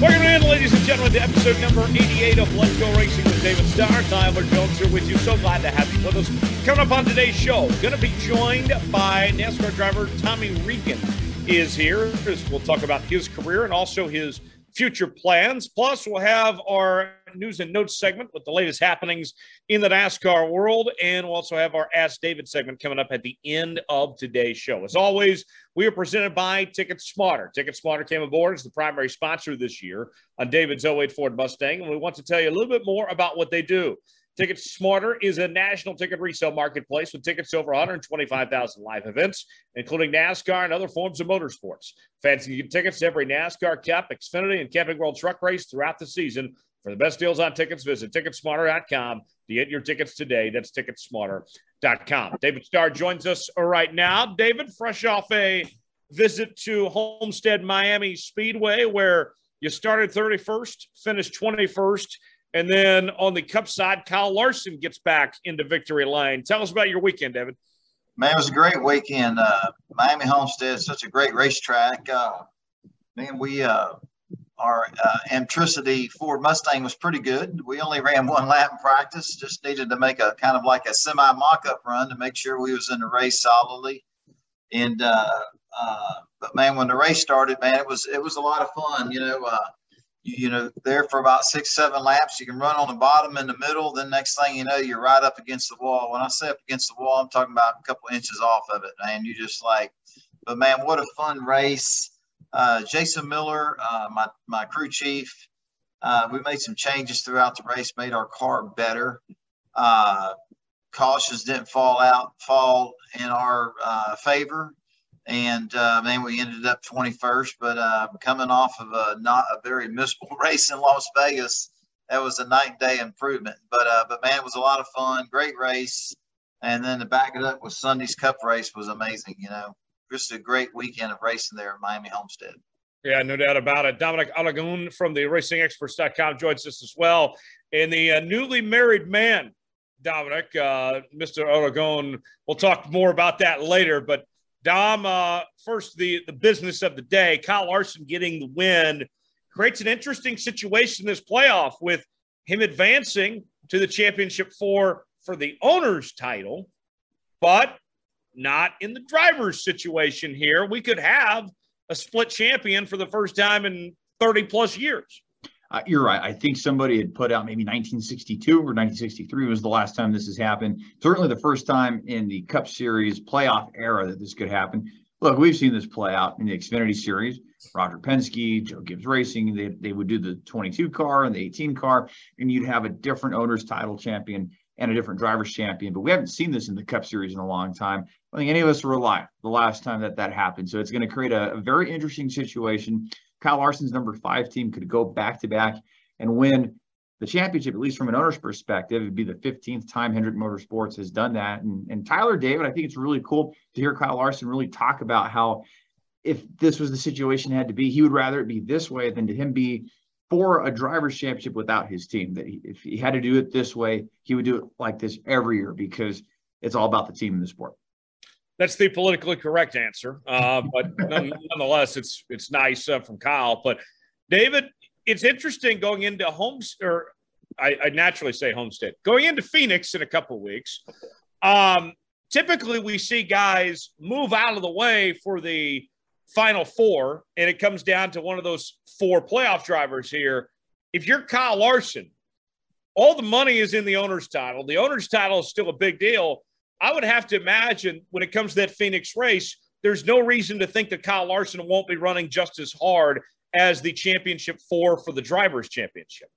Welcome in, ladies and gentlemen, to episode number 88 of Let's Go Racing with David Starr. Tyler Jones here with you. So glad to have you with us. Coming up on today's show, going to be joined by NASCAR driver Tommy Regan is here. We'll talk about his career and also his future plans. Plus, we'll have our news and notes segment with the latest happenings in the NASCAR world. And we'll also have our Ask David segment coming up at the end of today's show. As always, we are presented by Ticket Smarter. Ticket Smarter came aboard as the primary sponsor this year on David's 08 Ford Mustang. And we want to tell you a little bit more about what they do. Ticket Smarter is a national ticket resale marketplace with tickets to over 125,000 live events, including NASCAR and other forms of motorsports. Fans can get tickets to every NASCAR Cup, Xfinity, and Camping World Truck Race throughout the season. For the best deals on tickets, visit Ticketsmarter.com to get your tickets today. That's Ticketsmarter.com. David Starr joins us right now. David, fresh off a visit to Homestead Miami Speedway, where you started 31st, finished 21st and then on the cup side, Kyle Larson gets back into victory lane. Tell us about your weekend, David. Man, it was a great weekend. Uh, Miami Homestead, such a great racetrack. Uh, man, we uh, our uh, Amtricity Ford Mustang was pretty good. We only ran one lap in practice. Just needed to make a kind of like a semi mock-up run to make sure we was in the race solidly. And uh, uh, but man, when the race started, man, it was it was a lot of fun. You know, uh, you know, there for about six, seven laps. You can run on the bottom in the middle. Then next thing you know, you're right up against the wall. When I say up against the wall, I'm talking about a couple inches off of it, man. You just like, but man, what a fun race. Uh, Jason Miller, uh, my, my crew chief, uh, we made some changes throughout the race, made our car better. Uh, cautions didn't fall out, fall in our uh, favor and uh, man, we ended up 21st. But coming off of a not a very miserable race in Las Vegas, that was a night and day improvement. But but man, it was a lot of fun, great race, and then to back it up with Sunday's Cup race was amazing. You know, just a great weekend of racing there at Miami Homestead. Yeah, no doubt about it. Dominic Aragon from the RacingExperts.com joins us as well. And the uh, newly married man, Dominic, uh, Mr. Aragon, we'll talk more about that later. But Dom, uh, first the the business of the day. Kyle Larson getting the win creates an interesting situation this playoff with him advancing to the championship four for the owner's title, but not in the driver's situation here. We could have a split champion for the first time in 30 plus years. Uh, you're right. I think somebody had put out maybe 1962 or 1963 was the last time this has happened. Certainly the first time in the Cup Series playoff era that this could happen. Look, we've seen this play out in the Xfinity Series. Roger Penske, Joe Gibbs Racing, they, they would do the 22 car and the 18 car, and you'd have a different owner's title champion and a different driver's champion. But we haven't seen this in the Cup Series in a long time. I think any of us were alive the last time that that happened. So it's going to create a, a very interesting situation. Kyle Larson's number five team could go back to back and win the championship, at least from an owner's perspective. It'd be the 15th time Hendrick Motorsports has done that. And, and Tyler David, I think it's really cool to hear Kyle Larson really talk about how if this was the situation had to be, he would rather it be this way than to him be for a driver's championship without his team. That he, if he had to do it this way, he would do it like this every year because it's all about the team in the sport. That's the politically correct answer, uh, but nonetheless, it's it's nice uh, from Kyle. But David, it's interesting going into homes or I, I, naturally say Homestead going into Phoenix in a couple weeks. Um, typically, we see guys move out of the way for the final four, and it comes down to one of those four playoff drivers here. If you're Kyle Larson, all the money is in the owner's title. The owner's title is still a big deal I would have to imagine when it comes to that Phoenix race, there's no reason to think that Kyle Larson won't be running just as hard as the championship four for the drivers' championship.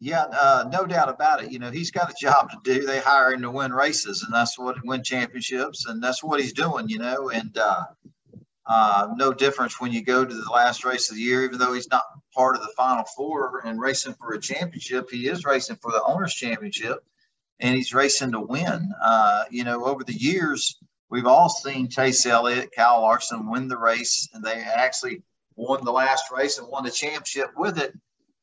Yeah, uh, no doubt about it. You know, he's got a job to do. They hire him to win races, and that's what win championships, and that's what he's doing. You know, and uh, uh, no difference when you go to the last race of the year. Even though he's not part of the final four and racing for a championship, he is racing for the owners' championship and he's racing to win. Uh, you know, over the years, we've all seen Chase Elliott, Kyle Larson win the race, and they actually won the last race and won the championship with it.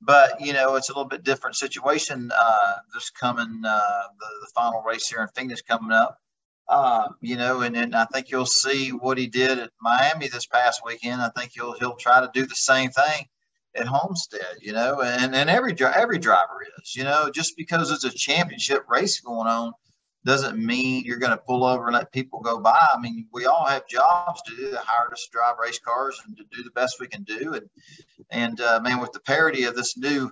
But you know, it's a little bit different situation. Uh, this coming uh, the, the final race here in Phoenix coming up. Uh, you know, and, and I think you'll see what he did at Miami this past weekend. I think he'll he'll try to do the same thing at Homestead. You know, and and every every driver is. You know, just because it's a championship race going on doesn't mean you're going to pull over and let people go by. I mean, we all have jobs to do. They hired us to drive race cars and to do the best we can do. And and uh, man, with the parity of this new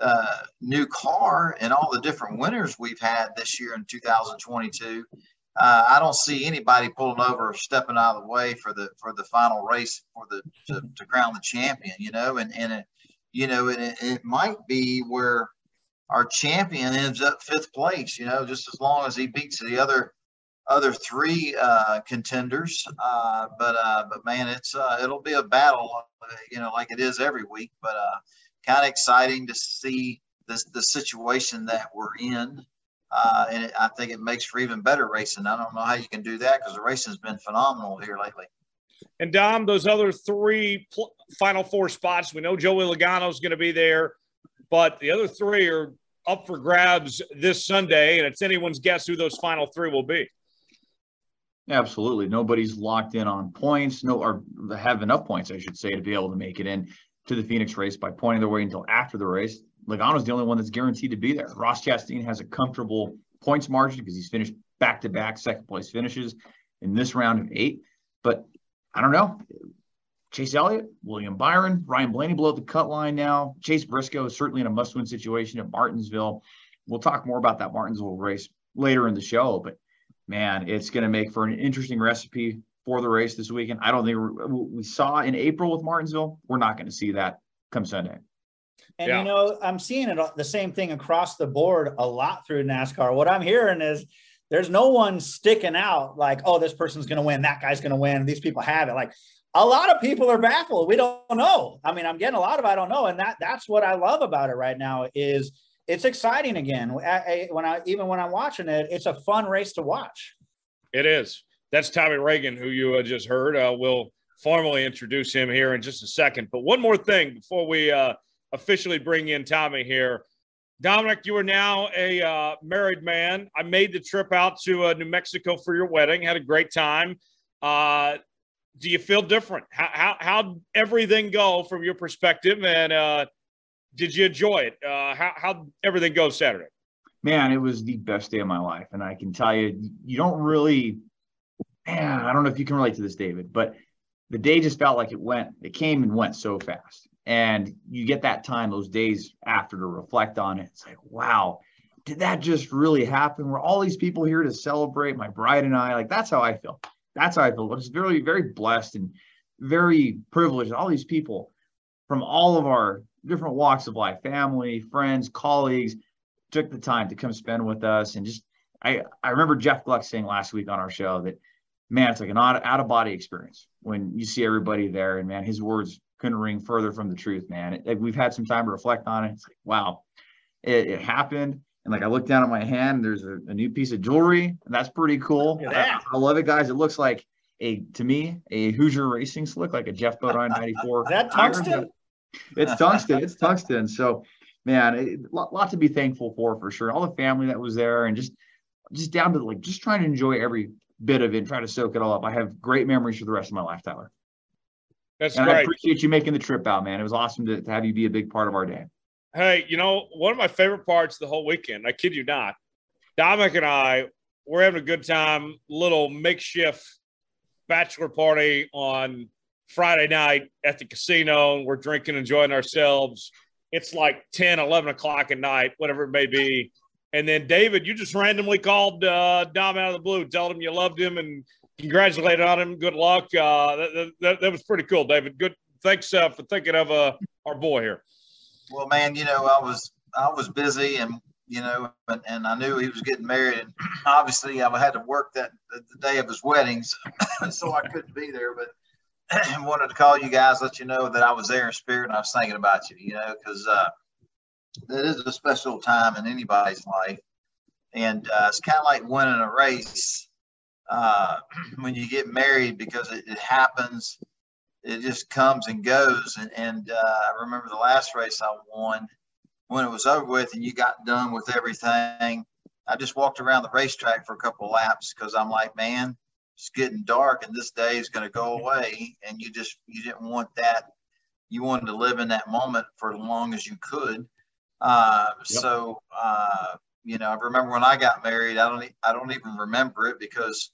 uh, new car and all the different winners we've had this year in 2022, uh, I don't see anybody pulling over or stepping out of the way for the for the final race for the to, to crown the champion. You know, and and it, you know, and it, it might be where our champion ends up fifth place. You know, just as long as he beats the other other three uh, contenders. Uh, but uh, but man, it's uh, it'll be a battle, uh, you know, like it is every week. But uh, kind of exciting to see this the situation that we're in. Uh, and it, I think it makes for even better racing. I don't know how you can do that because the racing's been phenomenal here lately. And Dom, those other three pl- final four spots, we know Joey Logano is going to be there but the other three are up for grabs this Sunday, and it's anyone's guess who those final three will be. Absolutely. Nobody's locked in on points, no, or have enough points, I should say, to be able to make it in to the Phoenix race by pointing their way until after the race. Logano's the only one that's guaranteed to be there. Ross Chastain has a comfortable points margin because he's finished back to back second place finishes in this round of eight. But I don't know. Chase Elliott, William Byron, Ryan Blaney below the cut line now. Chase Briscoe is certainly in a must win situation at Martinsville. We'll talk more about that Martinsville race later in the show, but man, it's going to make for an interesting recipe for the race this weekend. I don't think we saw in April with Martinsville. We're not going to see that come Sunday. And yeah. you know, I'm seeing it the same thing across the board a lot through NASCAR. What I'm hearing is there's no one sticking out like, oh, this person's going to win, that guy's going to win. These people have it. Like a lot of people are baffled. We don't know. I mean, I'm getting a lot of I don't know, and that that's what I love about it right now is it's exciting again. When I even when I'm watching it, it's a fun race to watch. It is. That's Tommy Regan, who you uh, just heard. Uh, we'll formally introduce him here in just a second. But one more thing before we uh, officially bring in Tommy here. Dominic, you are now a uh, married man. I made the trip out to uh, New Mexico for your wedding. Had a great time. Uh, do you feel different? How how how everything go from your perspective, and uh, did you enjoy it? Uh, how how everything go Saturday? Man, it was the best day of my life, and I can tell you, you don't really. Man, I don't know if you can relate to this, David, but the day just felt like it went. It came and went so fast, and you get that time, those days after, to reflect on it. It's like, wow, did that just really happen? Were all these people here to celebrate my bride and I? Like that's how I feel that's how I feel. It's very, very blessed and very privileged. All these people from all of our different walks of life, family, friends, colleagues, took the time to come spend with us. And just, I, I remember Jeff Gluck saying last week on our show that, man, it's like an out, out of body experience when you see everybody there. And man, his words couldn't ring further from the truth, man. It, like, we've had some time to reflect on it. It's like, wow, it, it happened. And like I look down at my hand, there's a, a new piece of jewelry, and that's pretty cool. I, I, love it, guys. It looks like a to me a Hoosier racing slick, like a Geoff Bodine 94. that tungsten? It's tungsten. It's tungsten. So, man, a lot, lot to be thankful for for sure. All the family that was there, and just just down to like just trying to enjoy every bit of it and try to soak it all up. I have great memories for the rest of my life, Tyler. That's and great. I appreciate you making the trip out, man. It was awesome to, to have you be a big part of our day. Hey, you know, one of my favorite parts of the whole weekend, I kid you not, Dominic and I, we're having a good time, little makeshift bachelor party on Friday night at the casino. We're drinking, enjoying ourselves. It's like 10, 11 o'clock at night, whatever it may be. And then, David, you just randomly called uh, Dom out of the blue, told him you loved him and congratulated on him. Good luck. Uh, that, that, that, was pretty cool, David. Good. Thanks uh, for thinking of uh, our boy here. Well, man, you know, I was I was busy and you know, and, and I knew he was getting married, and obviously I had to work that the day of his weddings, so I couldn't be there. But wanted to call you guys, let you know that I was there in spirit, and I was thinking about you, you know, because uh, that is a special time in anybody's life, and uh, it's kind of like winning a race uh, when you get married because it, it happens it just comes and goes. And, and uh, I remember the last race I won when it was over with and you got done with everything. I just walked around the racetrack for a couple laps because I'm like, man, it's getting dark and this day is going to go away. And you just, you didn't want that. You wanted to live in that moment for as long as you could. Uh, yep. So, uh, you know, I remember when I got married, I don't, I don't even remember it because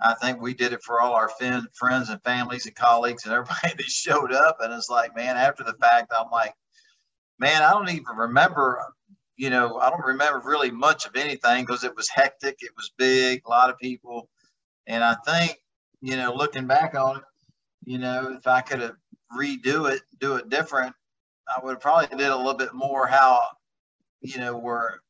I think we did it for all our fin- friends and families and colleagues and everybody that showed up. And it's like, man, after the fact, I'm like, man, I don't even remember, you know, I don't remember really much of anything because it was hectic. It was big, a lot of people. And I think, you know, looking back on it, you know, if I could have redo it, do it different, I would have probably did a little bit more how, you know, where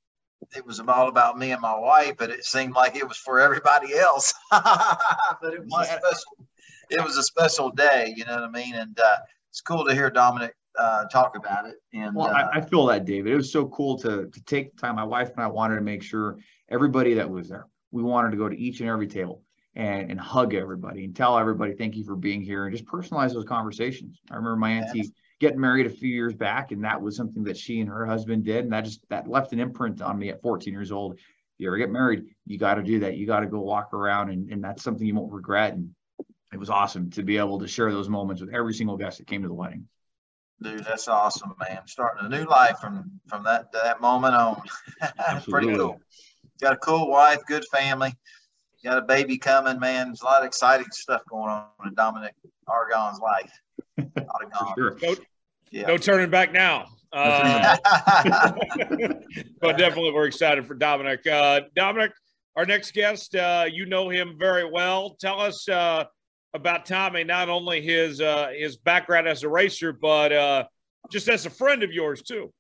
it was all about me and my wife, but it seemed like it was for everybody else. but it was yeah. special. It was a special day, you know what I mean? And uh, it's cool to hear Dominic uh, talk about it. And well, uh, I, I, feel that, David. It was so cool to to take time. My wife and I wanted to make sure everybody that was there, we wanted to go to each and every table and and hug everybody and tell everybody thank you for being here and just personalize those conversations. I remember my auntie. Getting married a few years back, and that was something that she and her husband did, and that just that left an imprint on me at 14 years old. If you ever get married, you got to do that. You got to go walk around, and, and that's something you won't regret. And it was awesome to be able to share those moments with every single guest that came to the wedding. Dude, that's awesome, man. Starting a new life from from that that moment on. Pretty cool. Got a cool wife, good family. Got a baby coming, man. There's a lot of exciting stuff going on in Dominic Aragon's life. sure. No, yeah. no turning back now. Uh, but definitely, we're excited for Dominic. Uh, Dominic, our next guest, uh, you know him very well. Tell us uh, about Tommy, not only his uh, his background as a racer, but uh, just as a friend of yours too.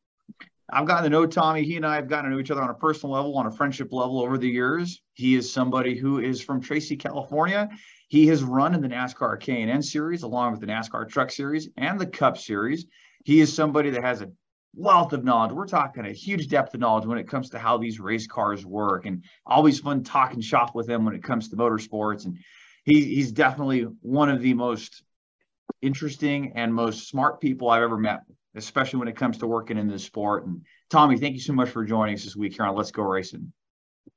I've gotten to know Tommy. He and I have gotten to know each other on a personal level, on a friendship level over the years. He is somebody who is from Tracy, California. He has run in the NASCAR K&N series along with the NASCAR Truck Series and the Cup Series. He is somebody that has a wealth of knowledge. We're talking a huge depth of knowledge when it comes to how these race cars work, and always fun talking shop with him when it comes to motorsports. And he, he's definitely one of the most interesting and most smart people I've ever met, especially when it comes to working in this sport. And Tommy, thank you so much for joining us this week here on Let's Go Racing.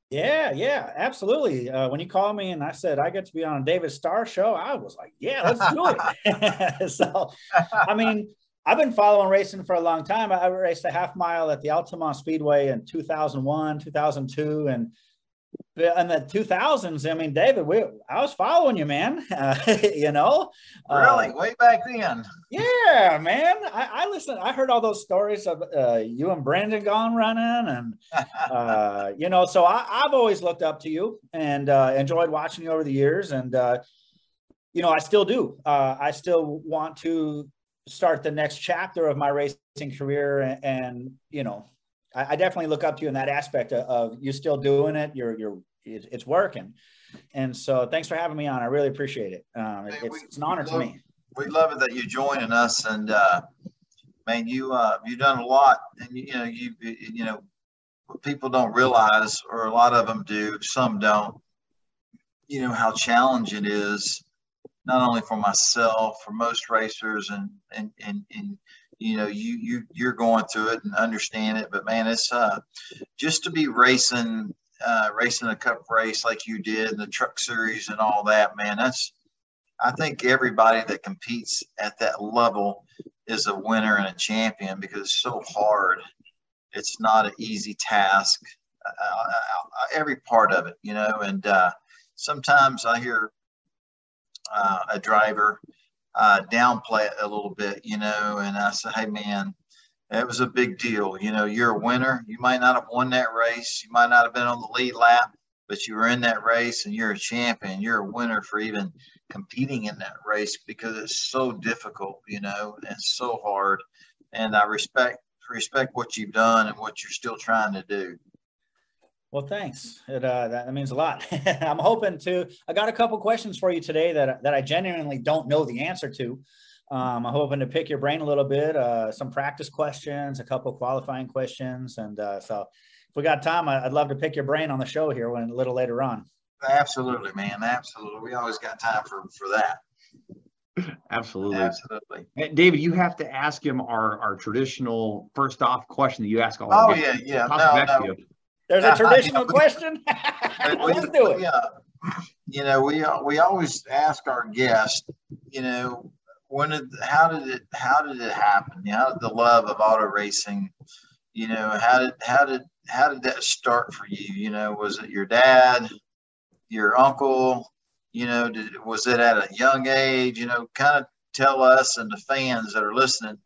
Yeah, yeah, absolutely. Uh, when you called me and I said I get to be on a David Starr show, I was like, yeah, let's do it. so, I mean, I've been following racing for a long time. I raced a half mile at the Altamont Speedway in 2001, 2002, and in the 2000s, I mean, David, we, I was following you, man. Uh, you know, really, uh, way back then. Yeah, man. I, I listened. I heard all those stories of uh, you and Brendan Gaughan running, and uh, you know, so I, have always looked up to you and uh, enjoyed watching you over the years, and uh, you know, I still do. I still want to start the next chapter of my racing career, and, and you know, I, I, definitely look up to you in that aspect of, of you still doing it. You're you're it, it's working. And so thanks for having me on. I really appreciate it. Um, it's, we, it's, an honor love, to me. We love it that you're joining us. And uh, man, you, uh, you've done a lot and you, you know, you, you know, people don't realize, or a lot of them do, some don't, you know, how challenging it is, not only for myself, for most racers and, and, and, and you know you you you're going through it and understand it but man it's uh just to be racing uh, racing a cup race like you did in the truck series and all that, man, that's, I think everybody that competes at that level is a winner and a champion because it's so hard. It's not an easy task, uh, uh, uh every part of it, you know, and uh, sometimes I hear uh, a driver uh, downplay it a little bit, you know, and I say, hey, man, it was a big deal. You know, you're a winner. You might not have won that race. You might not have been on the lead lap, but you were in that race and you're a champion. You're a winner for even competing in that race because it's so difficult, you know, and so hard. And I respect respect what you've done and what you're still trying to do. Well, thanks. It, uh, that, that means a lot. I'm hoping to. I got a couple questions for you today that that I genuinely don't know the answer to. Um, I'm hoping to pick your brain a little bit, uh, some practice questions, a couple qualifying questions. And uh, so if we got time, I'd love to pick your brain on the show here when a little later on. Absolutely, man. Absolutely. We always got time for, for that. Absolutely. Absolutely. David, you have to ask him our, our traditional first off question that you ask all the time. Oh, yeah, yeah. No, no. There's a traditional question. Let's do it. Yeah. Uh, you know, we uh, we always ask our guests, you know, when did how did it how did it happen? How did the love of auto racing, you know, how did how did how did that start for you? You know, was it your dad, your uncle? You know, did, was it at a young age? You know, kind of tell us and the fans that are listening,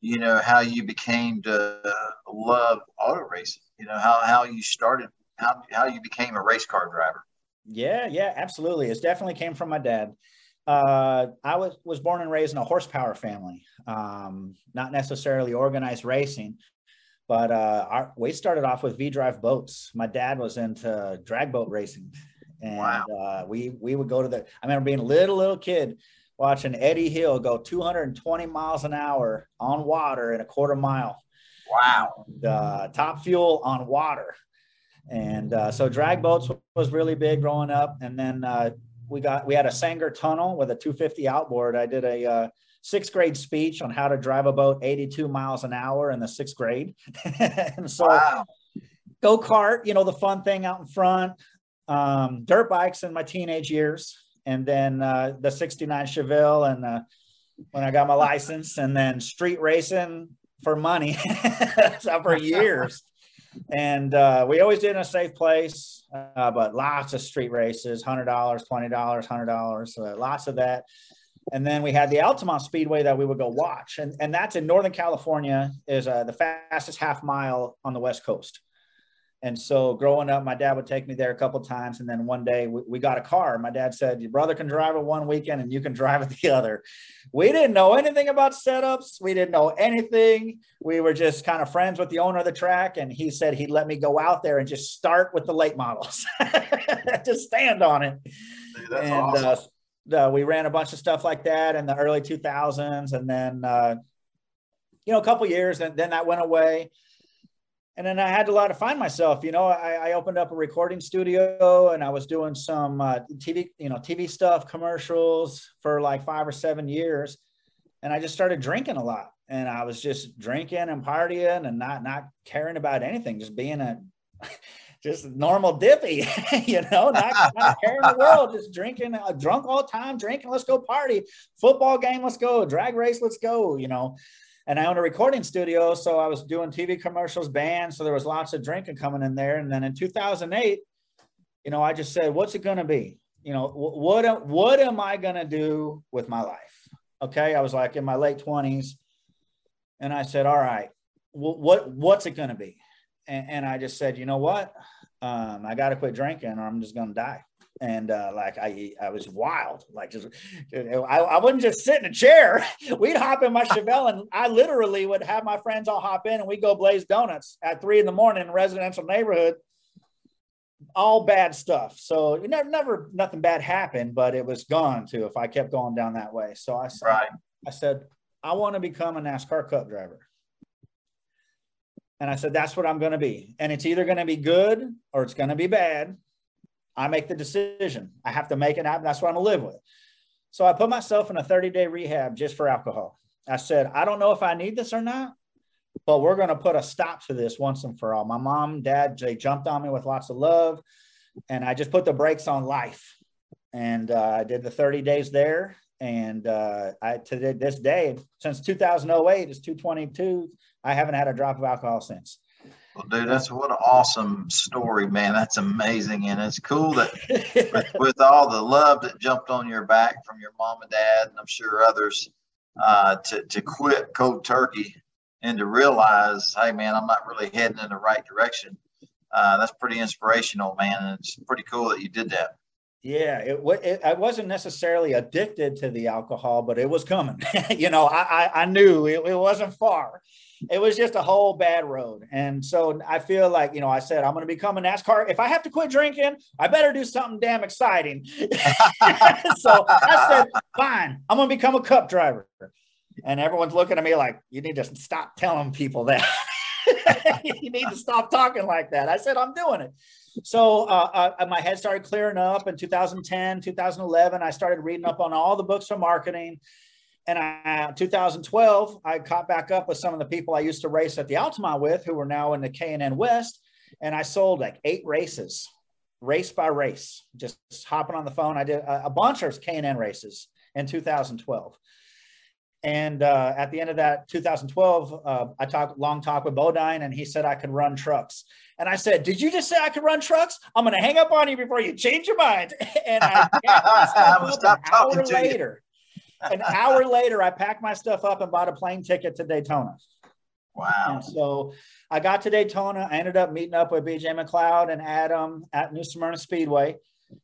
you know, how you became to love auto racing. You know, how how you started, how how you became a race car driver. Yeah, yeah, absolutely. It definitely came from my dad. Uh, I was was born and raised in a horsepower family, um, not necessarily organized racing, but uh, our, we started off with V drive boats. My dad was into drag boat racing, and wow. uh, we we would go to the. I remember being a little little kid watching Eddie Hill go 220 miles an hour on water in a quarter mile. Wow! The top fuel on water, and uh, so drag boats was really big growing up, and then uh, we got we had a Sanger tunnel with a 250 outboard. I did a uh, sixth grade speech on how to drive a boat 82 miles an hour in the sixth grade. and so wow. go kart, you know, the fun thing out in front, um, dirt bikes in my teenage years, and then uh, the 69 Chevelle and uh, when I got my license and then street racing for money for years. And uh, we always did in a safe place, uh, but lots of street races, $100, $20, $100, uh, lots of that and then we had the Altamont Speedway that we would go watch, and and that's in Northern California, is uh, the fastest half mile on the West Coast. And so growing up, my dad would take me there a couple times, and then one day we, we got a car. My dad said, "Your brother can drive it one weekend, and you can drive it the other." We didn't know anything about setups. We didn't know anything. We were just kind of friends with the owner of the track, and he said he'd let me go out there and just start with the late models, just stand on it. Dude, and uh, awesome. uh, uh, we ran a bunch of stuff like that in the early 2000s and then uh, you know a couple years and then that went away and then i had a lot to find myself you know I, I, opened up a recording studio and i was doing some uh, tv you know tv stuff commercials for like five or seven years. And i just started drinking a lot. And i was just drinking and partying and not not caring about anything just being a just normal dippy, you know, not, not caring the world, just drinking, uh, drunk all the time, drinking, let's go party, football game, let's go, drag race, let's go, you know. And I own a recording studio, so I was doing TV commercials, bands, so there was lots of drinking coming in there. And then in 2008, you know, I just said, what's it going to be? You know, what what am I going to do with my life? Okay, I was like in my late 20s, and I said, all right, what what's it going to be? And, and I just said, you know what? um, I got to quit drinking or I'm just going to die. And uh, like I, I was wild. Like just, I, I wouldn't just sit in a chair. We'd hop in my Chevelle, and I literally would have my friends all hop in, and we go blaze donuts at three in the morning in a residential neighborhood. All bad stuff. So you never, never, nothing bad happened, but it was gone too if I kept going down that way. So I said, right. I said, I want to become a NASCAR Cup driver. And I said, that's what I'm going to be. And it's either going to be good or it's going to be bad. I make the decision. I have to make it happen. That's what I'm to live with. So I put myself in a 30 day rehab just for alcohol. I said, I don't know if I need this or not, but we're going to put a stop to this once and for all. My mom, dad, they jumped on me with lots of love. And I just put the brakes on life. And uh, I did the 30 days there. And uh, I to this day, since 2008, it's 222 I haven't had a drop of alcohol since. Well, dude, that's what an awesome story, man. That's amazing. And it's cool that with, with, all the love that jumped on your back from your mom and dad, and I'm sure others, uh, to, to quit cold turkey and to realize, hey, man, I'm not really heading in the right direction. Uh, that's pretty inspirational, man. And it's pretty cool that you did that. Yeah, it, it, I wasn't necessarily addicted to the alcohol, but it was coming. you know, I, I, I knew it, it wasn't far it was just a whole bad road. And so I feel like, you know, I said, I'm going to become a NASCAR. If I have to quit drinking, I better do something damn exciting. so I said, fine, I'm going to become a cup driver. And everyone's looking at me like, you need to stop telling people that. you need to stop talking like that. I said, I'm doing it. So uh, uh, my head started clearing up in 2010, 2011. I started reading up on all the books on marketing and I, 2012, I caught back up with some of the people I used to race at the Altamont with, who were now in the K&N West. and I sold like eight races, race by race, just hopping on the phone. I did a, a bunch of K&N races in 2012. And uh, at the end of that 2012, uh, I talked long talk with Bodine, and he said I could run trucks. And I said, "Did you just say I could run trucks? I'm going to hang up on you before you change your mind." and I packed an hour later. An hour later, I packed my stuff up and bought a plane ticket to Daytona. Wow. And so I got to Daytona. I ended up meeting up with BJ McLeod and Adam at New Smyrna Speedway.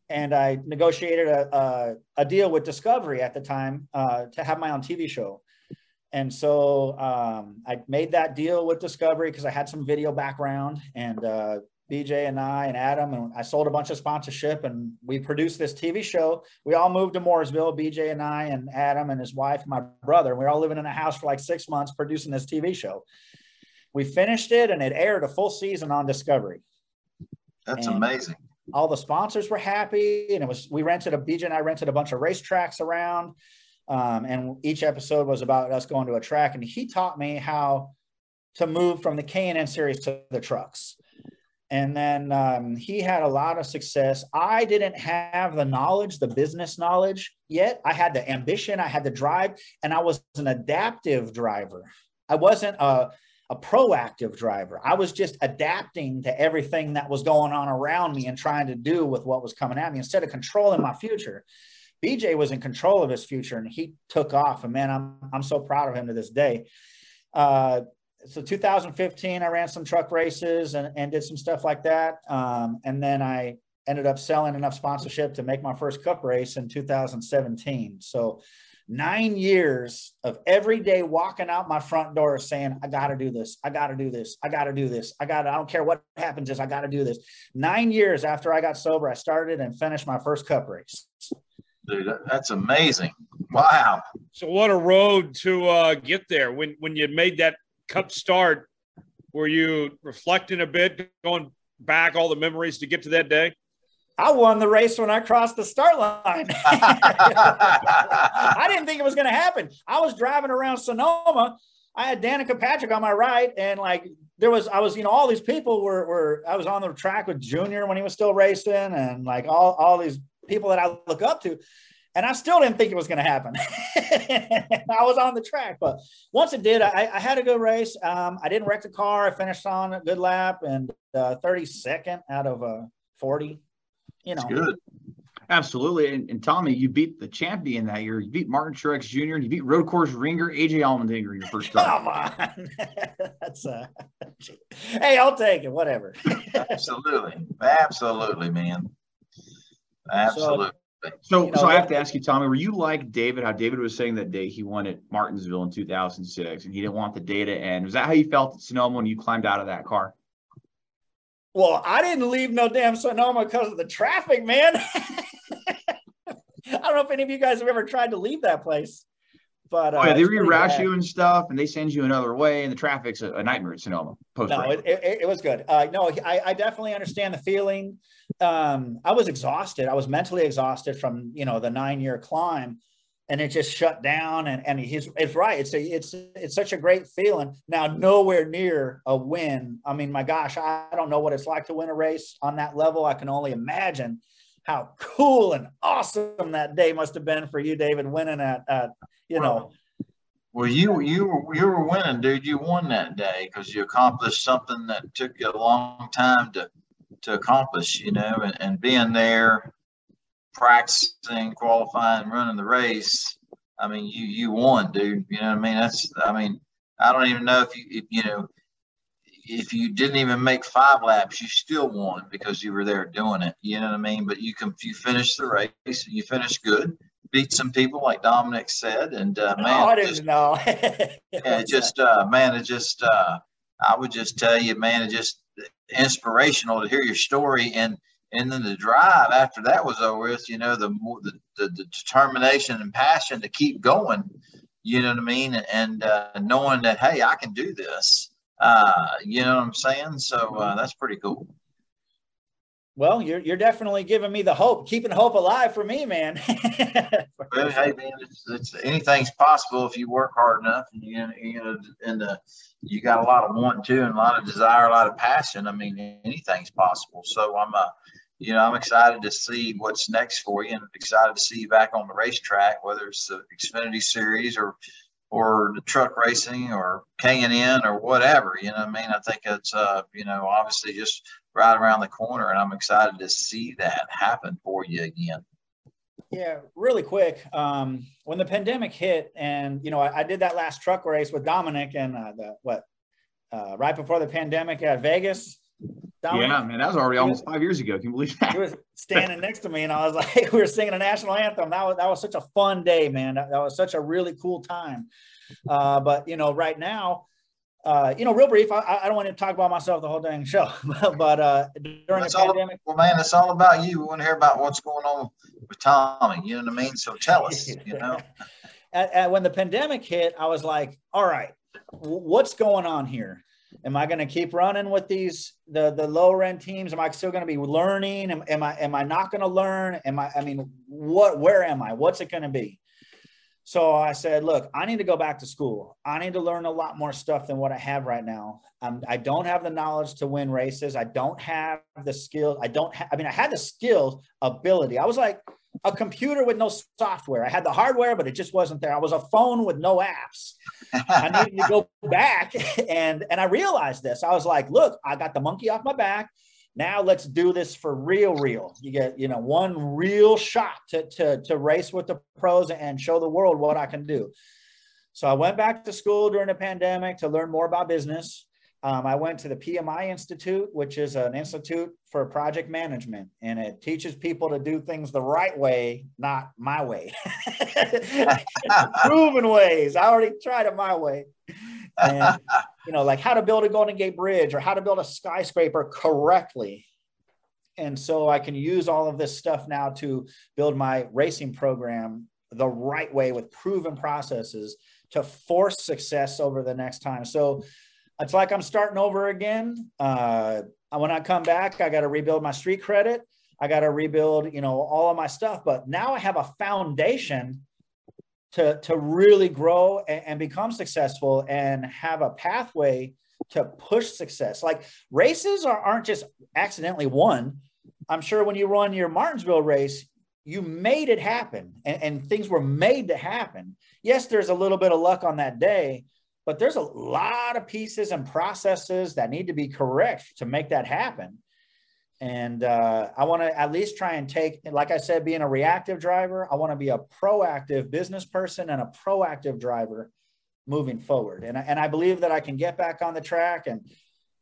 And I negotiated a, a, a deal with Discovery at the time uh, to have my own TV show. And so um, I made that deal with Discovery because I had some video background and uh, BJ and I and Adam, and I sold a bunch of sponsorship and we produced this TV show. We all moved to Mooresville, BJ and I and Adam and his wife, and my brother. And We are all living in a house for like six months producing this TV show. We finished it and it aired a full season on Discovery. That's and amazing. All the sponsors were happy, and it was we rented a BJ and I rented a bunch of racetracks around. Um, and each episode was about us going to a track, and he taught me how to move from the K&N series to the trucks. And then um, he had a lot of success. I didn't have the knowledge, the business knowledge yet. I had the ambition, I had the drive, and I was an adaptive driver. I wasn't a, a proactive driver. I was just adapting to everything that was going on around me and trying to do with what was coming at me instead of controlling my future. BJ was in control of his future and he took off. And man, I'm, I'm so proud of him to this day. Uh, so 2015, I ran some truck races and, and did some stuff like that. Um, and then I ended up selling enough sponsorship to make my first cup race in 2017. So nine years of every day walking out my front door saying, I got to do this. I got to do this. I got to do this. I got to, I don't care what happens is I got to do this. Nine years after I got sober, I started and finished my first cup race. Dude, that's amazing. Wow. So what a road to uh, get there. When when you made that cup start, were you reflecting a bit, going back all the memories to get to that day? I won the race when I crossed the start line. I didn't think it was going to happen. I was driving around Sonoma. I had Danica Patrick on my right, and like there was, I was, you know, all these people were, were. I was on the track with Junior when he was still racing, and like all, all these people that I look up to. And I still didn't think it was going to happen. I was on the track, but once it did, I, I had a good race. Um, I didn't wreck the car. I finished on a good lap and uh, 32nd out of uh, 40. You know, That's good. Absolutely. And, and, Tommy, you beat the champion that year. You beat Martin Truex Jr. and you beat road course ringer AJ Allmendinger in your first time. Come on. That's uh hey, I'll take it. Whatever. Absolutely. Absolutely, man. Absolutely. So, so, you know, so I have to ask you, Tommy, were you like David? How David was saying that day he won at Martinsville in 2006, and he didn't want the day to end. Was that how you felt at Sonoma when you climbed out of that car? Well, I didn't leave no damn Sonoma because of the traffic, man. I don't know if any of you guys have ever tried to leave that place. But, uh, oh, yeah, they reroute you and stuff, and they send you another way, and the traffic's a, a nightmare at Sonoma. no, it, it, it, was good. Uh, no, I, I, definitely understand the feeling. Um, I was exhausted. I was mentally exhausted from you know the nine year climb, and it just shut down. And and he's it's right. It's a it's it's such a great feeling. Now nowhere near a win. I mean, my gosh, I don't know what it's like to win a race on that level. I can only imagine how cool and awesome that day must have been for you, David, winning at, at you know. Well, you you were you were winning, dude. You won that day because you accomplished something that took you a long time to to accomplish. You know, and, and being there, practicing, qualifying, running the race. I mean, you you won, dude. You know what I mean? That's I mean, I don't even know if you if, you know if you didn't even make five laps, you still won because you were there doing it. You know what I mean? But you can you finish the race, you finish good, beat some people like Dominic said, and uh, man, I didn't just, know. yeah, just uh, man, it just uh, I would just tell you, man, it just inspirational to hear your story and and then the drive after that was over with. You know, the more the, the, the determination and passion to keep going. You know what I mean? And uh, knowing that hey, I can do this uh, you know what I'm saying? So uh, that's pretty cool. Well, you're you're definitely giving me the hope, keeping hope alive for me, man. well, hey, man, it's, it's, anything's possible if you work hard enough, and you, you know, and uh, you got a lot of want to, and a lot of desire, a lot of passion. I mean, anything's possible. So I'm, uh, you know, I'm excited to see what's next for you, and excited to see you back on the racetrack, whether it's the Xfinity Series or or the truck racing or K&N or whatever. You know, I mean, I think it's, uh, you know, obviously just right around the corner, and I'm excited to see that happen for you again. Yeah, really quick. Um, when the pandemic hit, and you know, I, I did that last truck race with Dominic, and uh, the what, uh, right before the pandemic at Vegas. Dominic, yeah, man, that was already almost five years ago. Can you believe that? He was standing next to me, and I was like, we were singing a national anthem. That was that was such a fun day, man. That, that was such a really cool time. Uh, but you know, right now, uh, you know, real brief. I, I, don't want to talk about myself the whole dang show, but uh, during that's the pandemic, well, man, it's all about you. We want to hear about what's going on with Tommy. You know what I mean? So tell us. You know, at, at, when the pandemic hit, I was like, all right, what's going on here? Am I going to keep running with these the the lower end teams? Am I still going to be learning? Am, am I am I not going to learn? Am I? I mean, what? Where am I? What's it going to be? So I said, look, I need to go back to school. I need to learn a lot more stuff than what I have right now. Um, I don't have the knowledge to win races. I don't have the skill. I don't have, I mean, I had the skills, ability. I was like a computer with no software. I had the hardware, but it just wasn't there. I was a phone with no apps. I needed to go back and, and I realized this. I was like, look, I got the monkey off my back now let's do this for real real you get you know one real shot to, to, to race with the pros and show the world what i can do so i went back to school during the pandemic to learn more about business um, i went to the pmi institute which is an institute for project management and it teaches people to do things the right way not my way proven ways i already tried it my way and you know, like how to build a Golden Gate Bridge or how to build a skyscraper correctly. And so I can use all of this stuff now to build my racing program the right way with proven processes to force success over the next time. So it's like I'm starting over again. Uh, when I come back, I got to rebuild my street credit. I got to rebuild, you know, all of my stuff. But now I have a foundation to, to really grow and, and become successful and have a pathway to push success. Like races are, aren't just accidentally won. I'm sure when you run your Martinsville race, you made it happen and, and, things were made to happen. Yes, there's a little bit of luck on that day, but there's a lot of pieces and processes that need to be correct to make that happen. And uh, I want to at least try and take, like I said, being a reactive driver, I want to be a proactive business person and a proactive driver moving forward. And, and I believe that I can get back on the track. And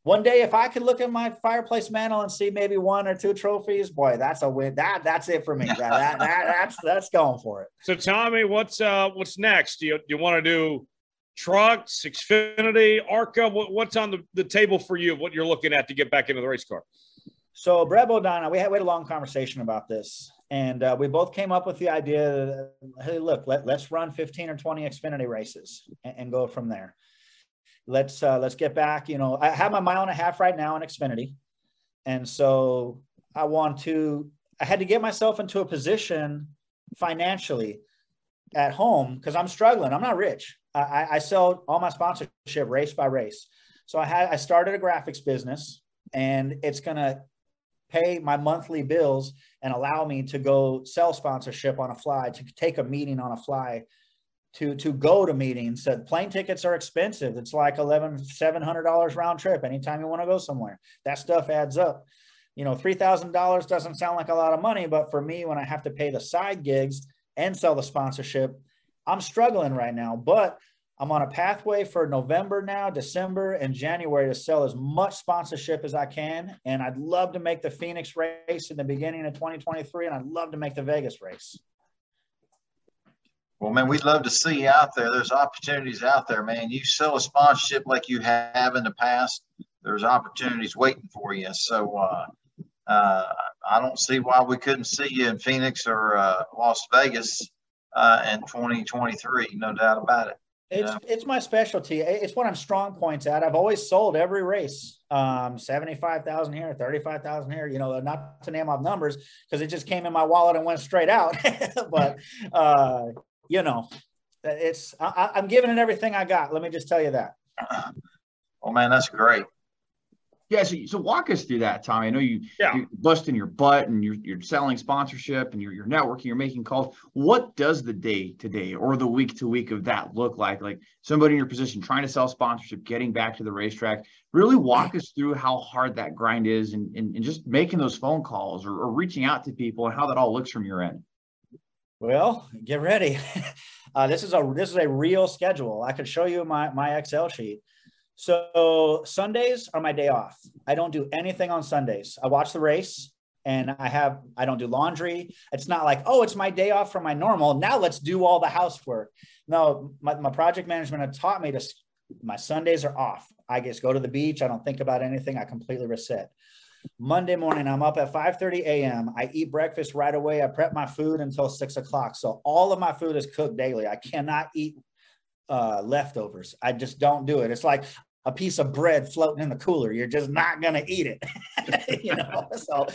one day, if I could look at my fireplace mantle and see maybe one or two trophies, boy, that's a win. That that's it for me. That, that, that, that's that's going for it. So, Tommy, what's uh what's next? Do you do you want to do trucks, Xfinity, ARCA? What, what's on the, the table for you? What you're looking at to get back into the race car? So Brad Bodine, we had, we had a long conversation about this, and uh, we both came up with the idea that, hey, look, let, let's run 15 or 20 Xfinity races and, and go from there. Let's uh, let's get back. You know, I have my mile and a half right now in Xfinity, and so I want to. I had to get myself into a position financially at home because I'm struggling. I'm not rich. I, I sell all my sponsorship race by race. So I had I started a graphics business, and it's gonna pay my monthly bills and allow me to go sell sponsorship on a fly, to take a meeting on a fly, to to go to meetings. So plane tickets are expensive. It's like eleven seven hundred dollars round trip anytime you want to go somewhere. That stuff adds up. You know, three thousand dollars doesn't sound like a lot of money, but for me, when I have to pay the side gigs and sell the sponsorship, I'm struggling right now. But I'm on a pathway for November now, December, and January to sell as much sponsorship as I can. And I'd love to make the Phoenix race in the beginning of 2023, and I'd love to make the Vegas race. Well, man, we'd love to see you out there. There's opportunities out there, man. You sell a sponsorship like you have in the past. There's opportunities waiting for you. So uh, uh, I don't see why we couldn't see you in Phoenix or uh, Las Vegas uh, in 2023. No doubt about it. It's it's my specialty. It's what I'm strong points at. I've always sold every race. Um, 75,000 here, 35,000 here, you know, not to name off numbers because it just came in my wallet and went straight out. but uh, you know, it's I, I'm giving it everything I got. Let me just tell you that. Oh man, that's great. Yeah, so, so walk us through that, Tommy. I know you yeah. you're busting your butt and you're you're selling sponsorship and you're you're networking, you're making calls. What does the day to day or the week to week of that look like? Like somebody in your position trying to sell sponsorship, getting back to the racetrack. Really walk us through how hard that grind is and, and, and just making those phone calls or, or reaching out to people and how that all looks from your end. Well, get ready. Uh, this is a this is a real schedule. I could show you my my Excel sheet. So Sundays are my day off. I don't do anything on Sundays. I watch the race and I have I don't do laundry. It's not like, oh, it's my day off from my normal. Now let's do all the housework. No, my, my project management had taught me to my Sundays are off. I just go to the beach. I don't think about anything. I completely reset. Monday morning, I'm up at 5:30 a.m. I eat breakfast right away. I prep my food until six o'clock. So all of my food is cooked daily. I cannot eat uh, leftovers. I just don't do it. It's like a piece of bread floating in the cooler. You're just not going to eat it. you know, so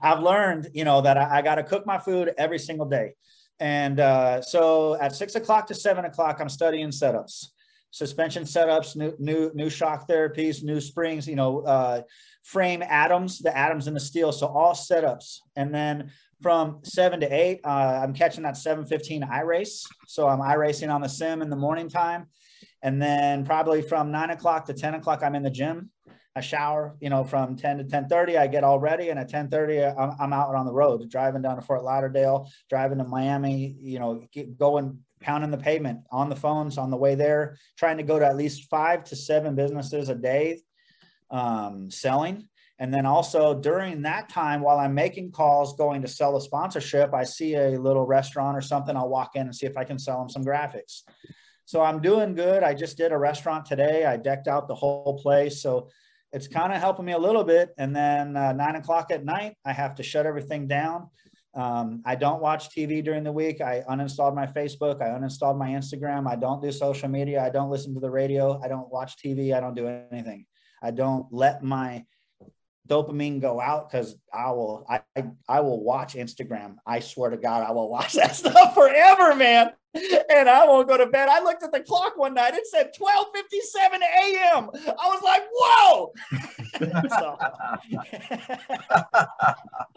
I've learned, you know, that I, I got to cook my food every single day. And uh, so at six o'clock to seven o'clock, I'm studying setups, suspension setups, new, new, new shock therapies, new springs, you know, uh, frame atoms, the atoms in the steel. So all setups. And then from seven to eight, uh, I'm catching that 715 I race. So I'm iRacing on the sim in the morning time. And then probably from nine o'clock to 10 o'clock, I'm in the gym. I shower, you know, from 10 to 1030, I get all ready. And at 1030, I'm, I'm out on the road, driving down to Fort Lauderdale, driving to Miami, you know, going, pounding the pavement on the phones on the way there, trying to go to at least five to seven businesses a day um, selling. And then also during that time, while I'm making calls going to sell a sponsorship, I see a little restaurant or something. I'll walk in and see if I can sell them some graphics. So I'm doing good. I just did a restaurant today. I decked out the whole place. So it's kind of helping me a little bit. And then uh, nine o'clock at night, I have to shut everything down. Um, I don't watch TV during the week. I uninstalled my Facebook. I uninstalled my Instagram. I don't do social media. I don't listen to the radio. I don't watch TV. I don't do anything. I don't let my dopamine go out because I will I, I will watch Instagram. I swear to God, I will watch that stuff forever, man. And I won't go to bed. I looked at the clock one night. It said 12:57 a.m. I was like, "Whoa!" so,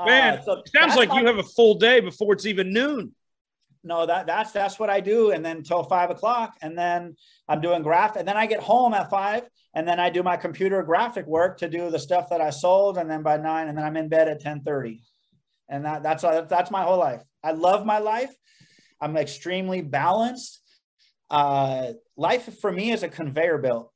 man, uh, so sounds like you have a full day before it's even noon no, that that's that's what I do, and then till five o'clock, and then I'm doing graph, and then I get home at five, and then I do my computer graphic work to do the stuff that I sold, and then by nine, and then I'm in bed at ten thirty, and that that's that's my whole life. I love my life. I'm extremely balanced. Uh, life for me is a conveyor belt,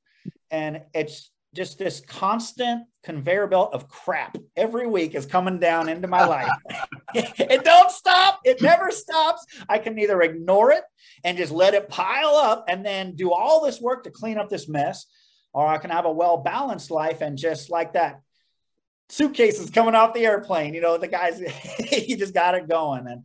and it's just this constant conveyor belt of crap every week is coming down into my life. it don't stop. It never stops. I can either ignore it and just let it pile up and then do all this work to clean up this mess, or I can have a well balanced life and just like that suitcases coming off the airplane. You know, the guys, he just got it going. And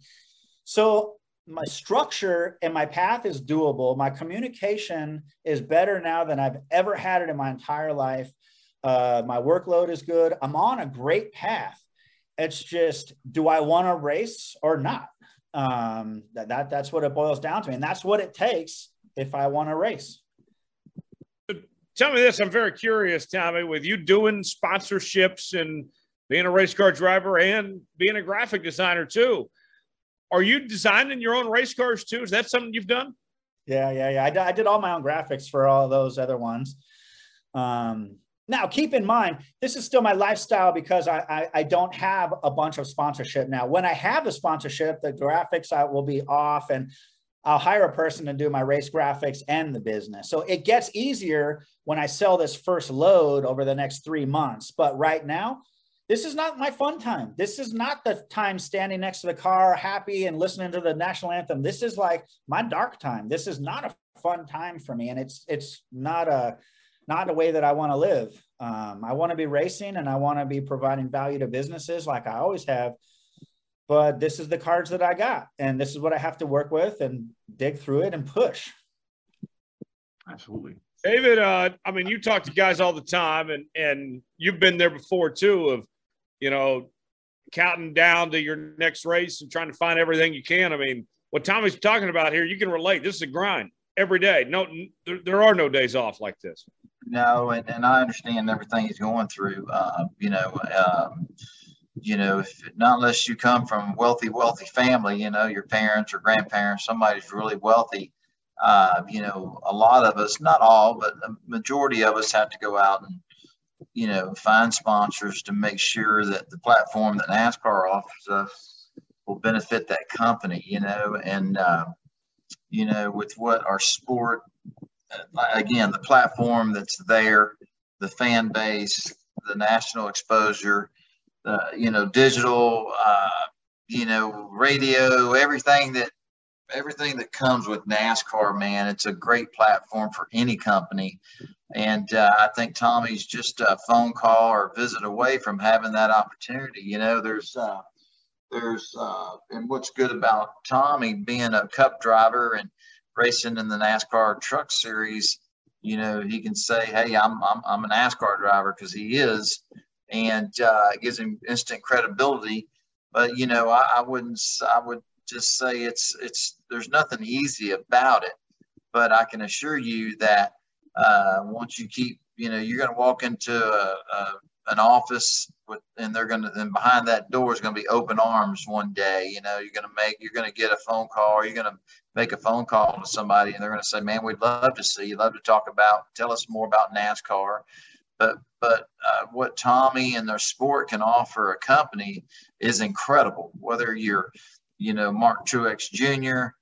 so my structure and my path is doable. My communication is better now than I've ever had it in my entire life. Uh, my workload is good. I'm on a great path. It's just, do I want to race or not? Um, that, that that's what it boils down to, and that's what it takes if I want to race. Tell me this: I'm very curious, Tommy. With you doing sponsorships and being a race car driver and being a graphic designer too, are you designing your own race cars too? Is that something you've done? Yeah, yeah, yeah. I, did all my own graphics for all those other ones. Um, now, keep in mind, this is still my lifestyle because I, I, I, don't have a bunch of sponsorship now. When I have a sponsorship, the graphics I will be off and I'll hire a person to do my race graphics and the business. So it gets easier when I sell this first load over the next three months. But right now, this is not my fun time. This is not the time standing next to the car, happy and listening to the national anthem. This is like my dark time. This is not a fun time for me, and it's it's not a not a way that I want to live. Um, I want to be racing, and I want to be providing value to businesses like I always have. But this is the cards that I got, and this is what I have to work with and dig through it and push. Absolutely. David, uh, I mean, you talk to guys all the time, and and you've been there before too. Of you know, counting down to your next race and trying to find everything you can. I mean, what Tommy's talking about here, you can relate. This is a grind every day. No, there, there are no days off like this. No, and, and I understand everything he's going through. Uh, you know, um, you know, if not unless you come from wealthy, wealthy family, you know, your parents or grandparents, somebody's really wealthy. Uh, you know, a lot of us, not all, but the majority of us have to go out and, you know, find sponsors to make sure that the platform that NASCAR offers us will benefit that company, you know, and, uh, you know, with what our sport, uh, again, the platform that's there, the fan base, the national exposure, uh, you know, digital, uh, you know, radio, everything that everything that comes with NASCAR, man, it's a great platform for any company. And uh, I think Tommy's just a phone call or visit away from having that opportunity. You know, there's uh, there's uh, and what's good about Tommy being a Cup driver and racing in the NASCAR Truck Series. You know, he can say, "Hey, I'm I'm, I'm a NASCAR driver" because he is, and uh, it gives him instant credibility. But you know, I, I wouldn't. I would just say it's it's there's nothing easy about it. But I can assure you that uh, once you keep, you know, you're going to walk into a, a, an office with, and they're going to, then behind that door is going to be open arms one day. You know, you're going to make, you're going to get a phone call, or you're going to make a phone call to somebody, and they're going to say, "Man, we'd love to see you, love to talk about, tell us more about NASCAR." But but uh, what Tommy and their sport can offer a company is incredible. Whether you're you know, Martin Truex Jr.,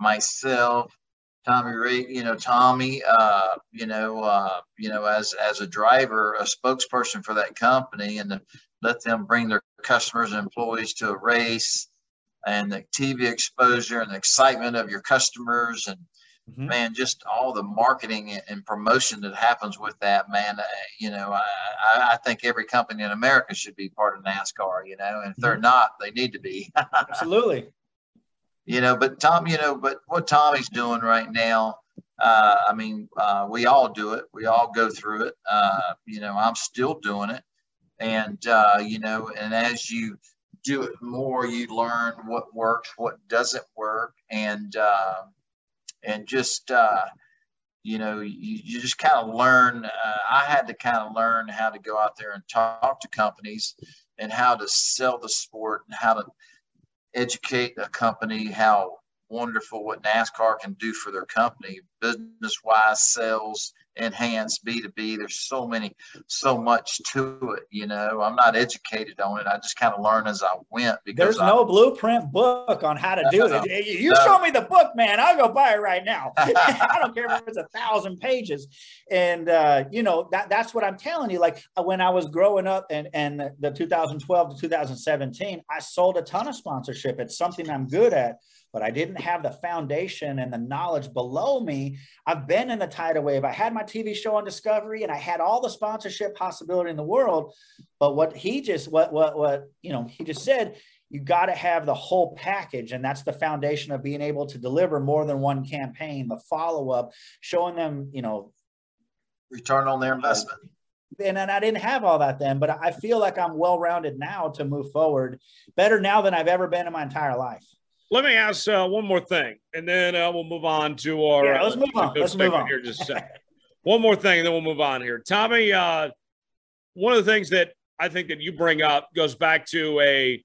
myself, Tommy Ray, you know, Tommy, uh, you know, uh, you know, as as a driver, a spokesperson for that company, and let them bring their customers and employees to a race, and the TV exposure and the excitement of your customers, and mm-hmm. man, just all the marketing and promotion that happens with that, man. Uh, you know, I, I think every company in America should be part of NASCAR. You know, and if they're mm-hmm. not, they need to be. Absolutely. You know, but Tom, you know, but what Tommy's doing right now. Uh, I mean, uh, we all do it. We all go through it. Uh, you know, I'm still doing it, and uh, you know, and as you do it more, you learn what works, what doesn't work, and uh, and just uh, you know you, you just kind of learn uh, i had to kind of learn how to go out there and talk to companies and how to sell the sport and how to educate a company how wonderful what NASCAR can do for their company, business wise, sales, enhance B2B. There's so many, so much to it. You know, I'm not educated on it. I just kind of learn as I went because there's I, no blueprint book on how to do no, it. You no. show me the book, man. I'll go buy it right now. I don't care if it's a thousand pages. And, uh, you know, that, that's what I'm telling you. Like uh, when I was growing up and, and the 2012 to 2017, I sold a ton of sponsorship. It's something I'm good at but I didn't have the foundation and the knowledge below me. I've been in the tidal wave. I had my TV show on Discovery and I had all the sponsorship possibility in the world. But what he just, what, what, what, you know, he just said, you got to have the whole package. And that's the foundation of being able to deliver more than one campaign, the follow up, showing them, you know, return on their investment. And, and I didn't have all that then, but I feel like I'm well rounded now to move forward better now than I've ever been in my entire life. Let me ask uh, one more thing, and then uh, we'll move on to our. Yeah, let's move on. Let's move on here. Just a second. one more thing, and then we'll move on here. Tommy, uh, one of the things that I think that you bring up goes back to a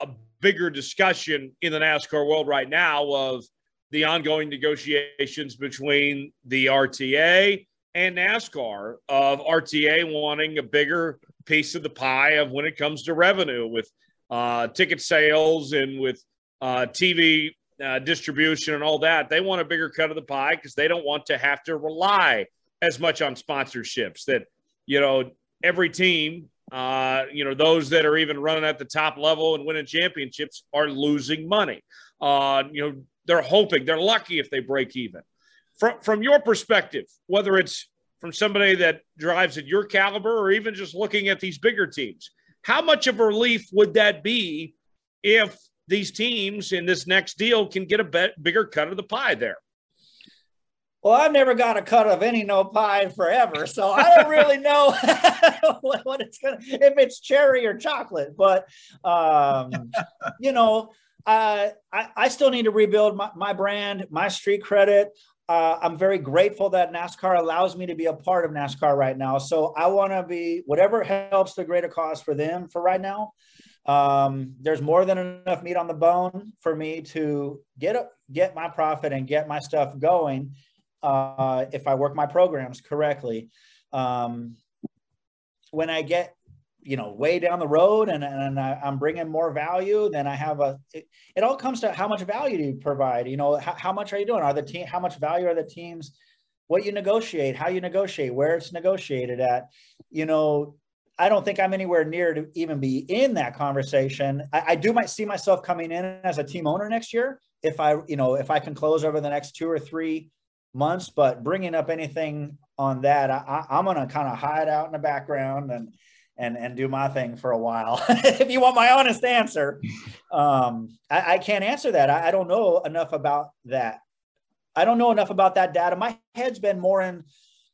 a bigger discussion in the NASCAR world right now of the ongoing negotiations between the RTA and NASCAR of RTA wanting a bigger piece of the pie of when it comes to revenue with uh, ticket sales and with uh, TV uh, distribution and all that. They want a bigger cut of the pie because they don't want to have to rely as much on sponsorships. That you know every team, uh, you know those that are even running at the top level and winning championships are losing money. Uh, you know they're hoping they're lucky if they break even. From from your perspective, whether it's from somebody that drives at your caliber or even just looking at these bigger teams, how much of a relief would that be if these teams in this next deal can get a bigger cut of the pie there. Well, I've never got a cut of any no pie forever, so I don't really know what, what, it's gonna if it's cherry or chocolate. But um, you know, uh, I I still need to rebuild my, my brand, my street credit. Uh, I'm very grateful that NASCAR allows me to be a part of NASCAR right now. So I want to be whatever helps the greater cause for them for right now. Um, there's more than enough meat on the bone for me to get a, get my profit and get my stuff going uh, if I work my programs correctly. Um, when I get, you know, way down the road and, and I, am bringing more value, then I have a, it, it, all comes to how much value do you provide? You know, how, how much are you doing? Are the team, how much value are the teams, what you negotiate, how you negotiate, where it's negotiated at, you know, I don't think I'm anywhere near to even be in that conversation. I, I do might see myself coming in as a team owner next year if I, you know, if I can close over the next two or three months, but bringing up anything on that, I, am to kind of hide out in the background and and and do my thing for a while. if you want my honest answer, um, I, I, can't answer that. I, I, don't know enough about that. I don't know enough about that data. My head's been more in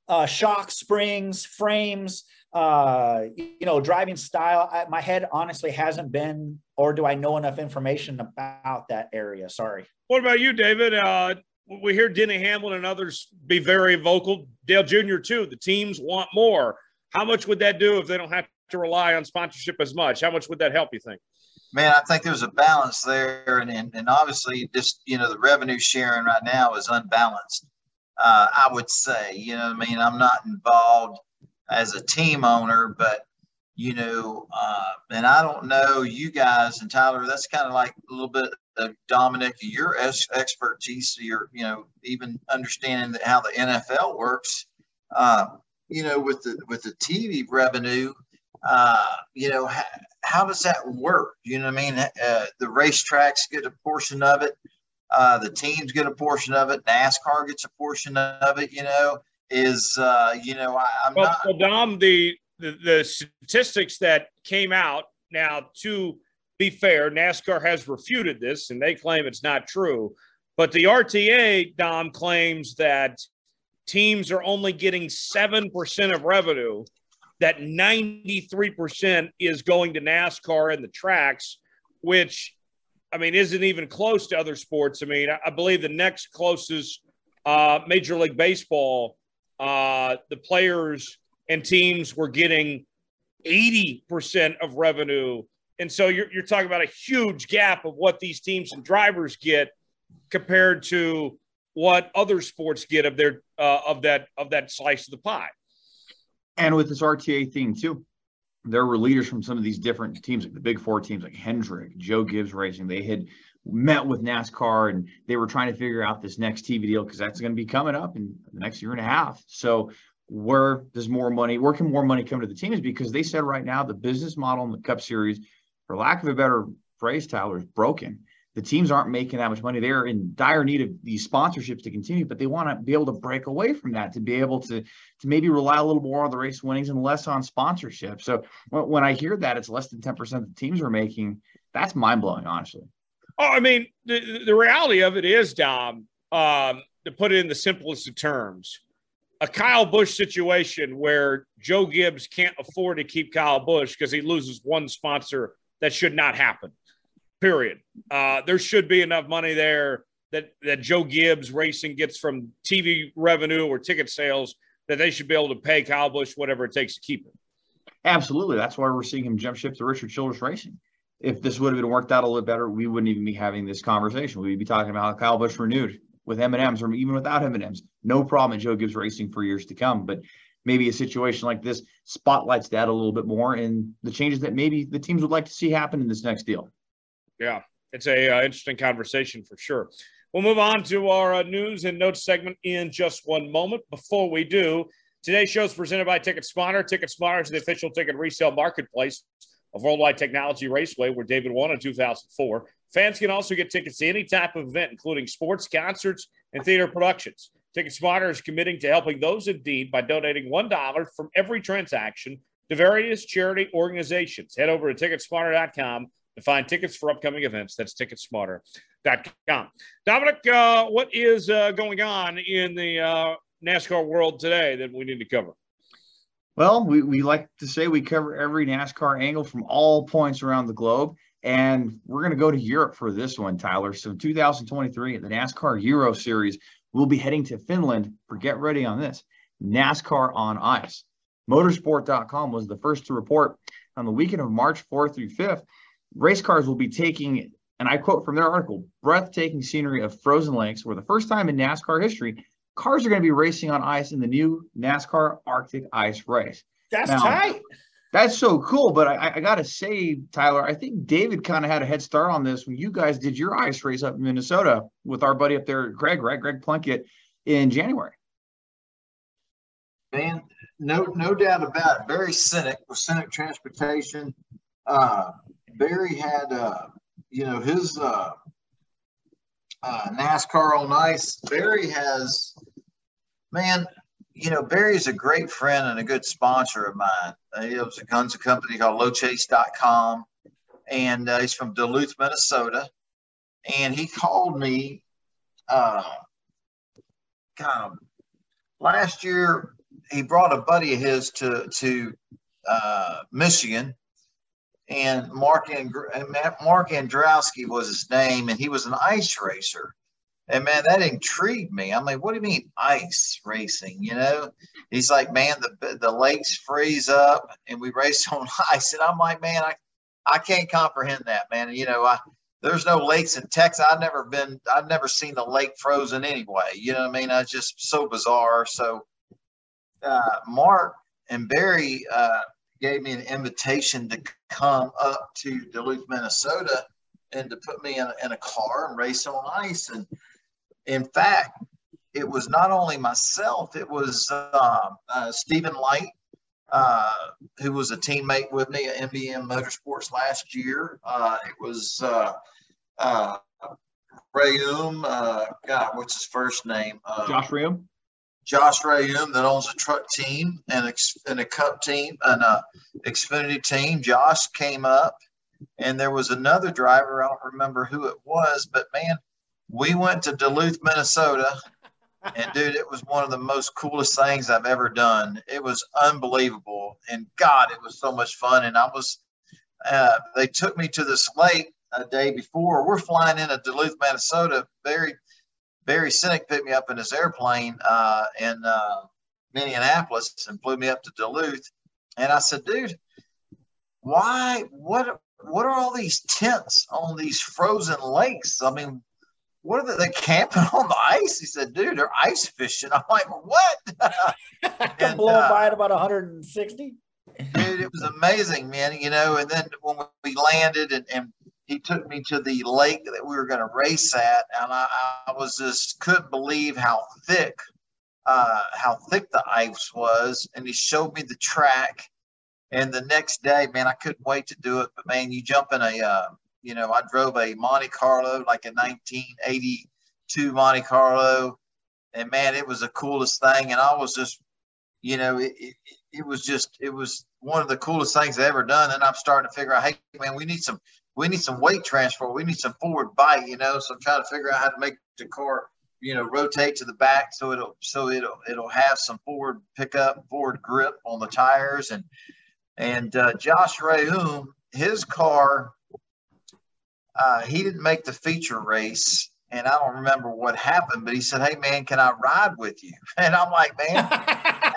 uh, shock springs, frames, uh, you know, driving style. I, my head honestly hasn't been, or do I know enough information about that area? Sorry. What about you, David? Uh, we hear Denny Hamlin and others be very vocal. Dale Jr. too. The teams want more. How much would that do if they don't have to rely on sponsorship as much? How much would that help? You think? Man, I think there's a balance there, and and, and obviously, just you know, the revenue sharing right now is unbalanced. Uh, I would say, you know, I mean, I'm not involved as a team owner, but you know, uh, and I don't know you guys and Tyler. That's kind of like a little bit of Dominic, your expertise, your you know even understanding how the NFL works. Uh, you know, with the with the TV revenue, uh, you know, how, how, does that work? You know what I mean? Uh, the racetracks get a portion of it. Uh, the teams get a portion of it. NASCAR gets a portion of it. You know, is uh, you know I, am well, not. Well, Dom, the, the the statistics that came out now to be fair, NASCAR has refuted this and they claim it's not true. But the RTA, Dom, claims that teams are only getting 7% of revenue, that 93% is going to NASCAR and the tracks, which, I mean, isn't even close to other sports. I mean, I believe the next closest uh, Major League Baseball, uh, the players and teams were getting 80% of revenue and so you're, you're talking about a huge gap of what these teams and drivers get compared to what other sports get of their uh, of that of that slice of the pie. And with this RTA thing too, there were leaders from some of these different teams, like the big four teams, like Hendrick, Joe Gibbs Racing. They had met with NASCAR and they were trying to figure out this next TV deal because that's going to be coming up in the next year and a half. So where does more money, where can more money come to the teams? Because they said right now the business model in the Cup Series for lack of a better phrase, Tyler, is broken. The teams aren't making that much money. They're in dire need of these sponsorships to continue, but they want to be able to break away from that to be able to to maybe rely a little more on the race winnings and less on sponsorship. So when, I hear that it's less than ten percent of the teams are making, that's mind blowing, honestly. Oh, I mean, the, the reality of it is, Dom, um, to put it in the simplest of terms, a Kyle Busch situation where Joe Gibbs can't afford to keep Kyle Busch because he loses one sponsor that should not happen. Period. Uh, there should be enough money there that that Joe Gibbs Racing gets from TV revenue or ticket sales that they should be able to pay Kyle Busch whatever it takes to keep him. Absolutely. That's why we're seeing him jump ship to Richard Childress Racing. If this would have been worked out a little better, we wouldn't even be having this conversation. We'd be talking about Kyle Busch renewed with M&Ms or even without M&Ms. No problem at Joe Gibbs Racing for years to come. But maybe a situation like this spotlights that a little bit more and the changes that maybe the teams would like to see happen in this next deal. Yeah, it's a uh, interesting conversation for sure. We'll move on to our uh, news and notes segment in just one moment. Before we do, today's show is presented by TicketSmarter. Ticket Smarter is the official ticket resale marketplace of Worldwide Technology Raceway, where David won in 2004. Fans can also get tickets to any type of event, including sports, concerts, and theater productions. TicketSmarter is committing to helping those in need by donating $1 from every transaction to various charity organizations. Head over to ticketsmarter.com to find tickets for upcoming events. That's TicketSmarter. NASCAR.com. Dominic, uh, what is uh, going on in the uh, NASCAR world today that we need to cover? Well, we, we like to say we cover every NASCAR angle from all points around the globe. And we're going to go to Europe for this one, Tyler. So 2023, the NASCAR Euro Series, we'll be heading to Finland for get ready on this NASCAR on ice. Motorsport.com was the first to report on the weekend of March 4th through 5th. Race cars will be taking, and I quote from their article, breathtaking scenery of frozen lakes, where the first time in NASCAR history, cars are going to be racing on ice in the new NASCAR Arctic Ice Race. That's now, tight. That's so cool. But I, I got to say, Tyler, I think David kind of had a head start on this when you guys did your ice race up in Minnesota with our buddy up there, Greg, right? Greg Plunkett in January. Man, no, no doubt about it. Barry Cynic with Cynic Transportation. Uh, Barry had, uh, you know, his uh, uh, NASCAR on ice. Barry has, man, you know, Barry's a great friend and a good sponsor of mine. Uh, he owns a guns company called lowchase.com, and uh, he's from Duluth, Minnesota. And he called me, uh, of last year. He brought a buddy of his to to uh, Michigan, and Mark and Mark Androwski was his name, and he was an ice racer. And man, that intrigued me. I'm like, what do you mean ice racing? You know, he's like, man, the the lakes freeze up and we race on ice. And I'm like, man, I I can't comprehend that, man. You know, I there's no lakes in Texas. I've never been, I've never seen the lake frozen anyway. You know what I mean? It's just so bizarre. So uh, Mark and Barry uh, gave me an invitation to come up to Duluth, Minnesota, and to put me in a, in a car and race on ice. And in fact, it was not only myself, it was uh, uh, Stephen Leicht, uh, who was a teammate with me at MBM Motorsports last year. Uh, it was uh, uh, Reaume, God, what's his first name? Josh Reaume. Josh Reaume that owns a truck team and, and a cup team and a Xfinity team. Josh came up, and there was another driver. I don't remember who it was, but man, we went to Duluth, Minnesota, and dude, it was one of the most coolest things I've ever done. It was unbelievable, and God, it was so much fun. And I was, uh, they took me to this lake a day before. We're flying into Duluth, Minnesota. Barry, Barry Cynic picked me up in his airplane uh, in uh, Minneapolis and flew me up to Duluth. And I said, dude, why? What? What are all these tents on these frozen lakes? I mean, what are they, they camping on the ice? He said, dude, they're ice fishing. I'm like, what? and, blow uh, by at about 160. Dude, it was amazing, man. You know, and then when we landed and, and he took me to the lake that we were going to race at, and I, I, was just couldn't believe how thick, uh, how thick the ice was. And he showed me the track. And the next day, man, I couldn't wait to do it. But man, you jump in a uh, you know, I drove a Monte Carlo, like a 1982 Monte Carlo, and man, it was the coolest thing. And I was just, you know, it, it, it was just, it was one of the coolest things I ever done. And I'm starting to figure out, hey, man, we need some, we need some weight transfer. We need some forward bite, you know. So I'm trying to figure out how to make the car, you know, rotate to the back so it'll, so it'll, it'll have some forward pickup, forward grip on the tires. And, and uh, Josh Reaume, his car uh, he didn't make the feature race and I don't remember what happened, but he said, Hey man, can I ride with you? And I'm like, man,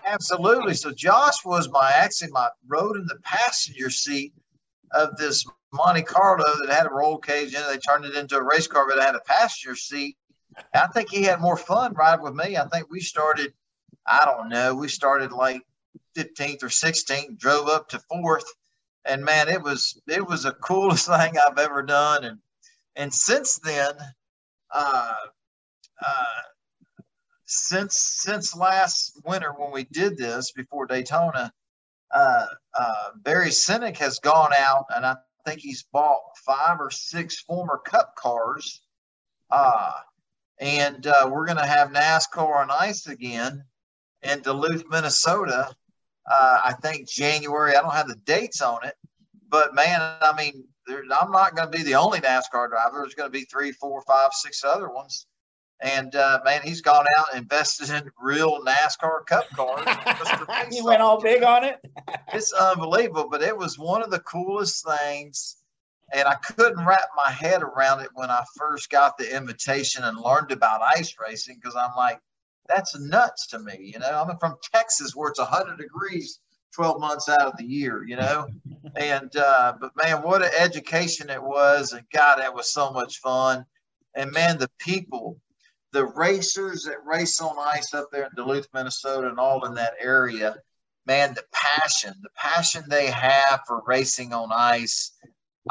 absolutely. So Josh was my actually my rode in the passenger seat of this Monte Carlo that had a roll cage in it. They turned it into a race car, but it had a passenger seat. And I think he had more fun riding with me. I think we started, I don't know, we started like 15th or 16th, drove up to fourth and man, it was it was the coolest thing I've ever done. And and since then, uh, uh, since since last winter when we did this before Daytona, uh, uh, Barry Cynic has gone out and I think he's bought five or six former Cup cars. Uh, and uh, we're going to have NASCAR on ice again in Duluth, Minnesota uh, I think January. I don't have the dates on it, but man, I mean, there, I'm not going to be the only NASCAR driver. There's going to be three, four, five, six other ones. And uh, man, he's gone out and invested in real NASCAR Cup cars. he went all big on it. it's unbelievable, but it was one of the coolest things. And I couldn't wrap my head around it when I first got the invitation and learned about ice racing because I'm like, that's nuts to me. You know, I'm from Texas where it's 100 degrees 12 months out of the year, you know? and, uh, but man, what an education it was. And God, that was so much fun. And man, the people, the racers that race on ice up there in Duluth, Minnesota, and all in that area, man, the passion, the passion they have for racing on ice.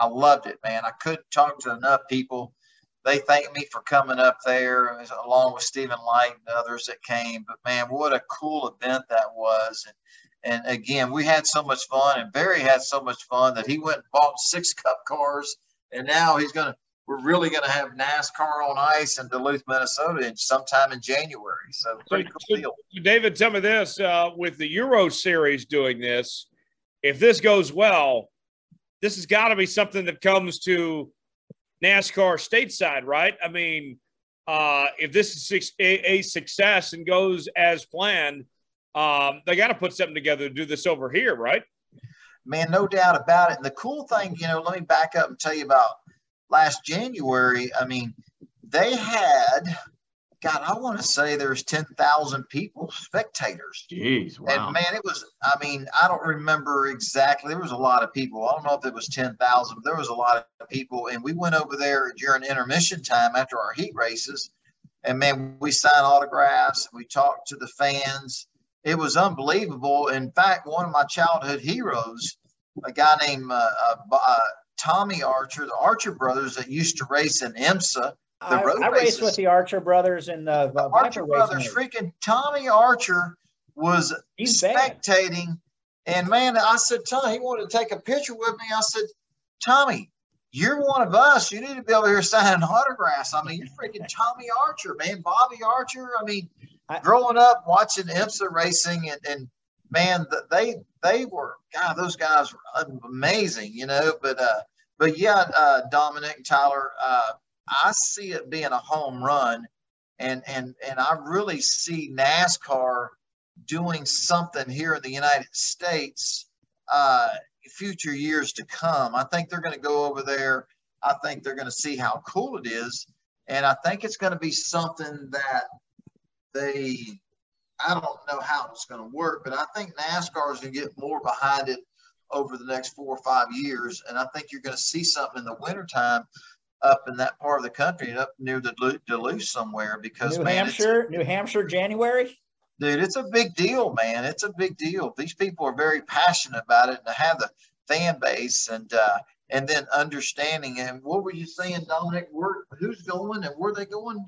I loved it, man. I couldn't talk to enough people. They thanked me for coming up there along with Stephen Leicht and others that came. But man, what a cool event that was. And and again, we had so much fun, and Barry had so much fun that he went and bought six cup cars, and now he's going to. We're really going to have NASCAR on ice in Duluth, Minnesota, in sometime in January. So pretty cool deal. David, tell me this: uh, with the Euro Series doing this, if this goes well, this has got to be something that comes to NASCAR stateside, right? I mean, uh, if this is a, a success and goes as planned, um, they got to put something together to do this over here, right? Man, no doubt about it. And the cool thing, you know, let me back up and tell you about last January. I mean, they had, God, I want to say there's 10,000 people, spectators. Jeez, wow. And man, it was, I mean, I don't remember exactly. There was a lot of people. I don't know if it was 10,000, but there was a lot of people. And we went over there during intermission time after our heat races. And man, we signed autographs. We talked to the fans it was unbelievable. In fact, one of my childhood heroes, a guy named uh, uh, uh, Tommy Archer, the Archer brothers that used to race in IMSA. The road I, I raced with the Archer brothers in the, the Archer brothers. Freaking Tommy Archer was He's spectating, bad. and man, I said, Tommy, he wanted to take a picture with me. I said, Tommy, you're one of us. You need to be over here signing autographs. I mean, you're freaking Tommy Archer, man, Bobby Archer. I mean, I, growing up watching IMSA racing and, and man, they they were God, those guys were amazing, you know. But uh, but yeah, uh, Dominic Tyler, uh, I see it being a home run, and and and I really see NASCAR doing something here in the United States, uh, future years to come. I think they're going to go over there. I think they're going to see how cool it is, and I think it's going to be something that they I don't know how it's going to work, but I think NASCAR is going to get more behind it over the next four or five years. And I think you're going to see something in the wintertime up in that part of the country, up near the Duluth somewhere. Because New man, Hampshire, New Hampshire, January. Dude, it's a big deal, man. It's a big deal. These people are very passionate about it, and to have the fan base and uh, and then understanding. And what were you saying, Dominic? Where, who's going and where they going?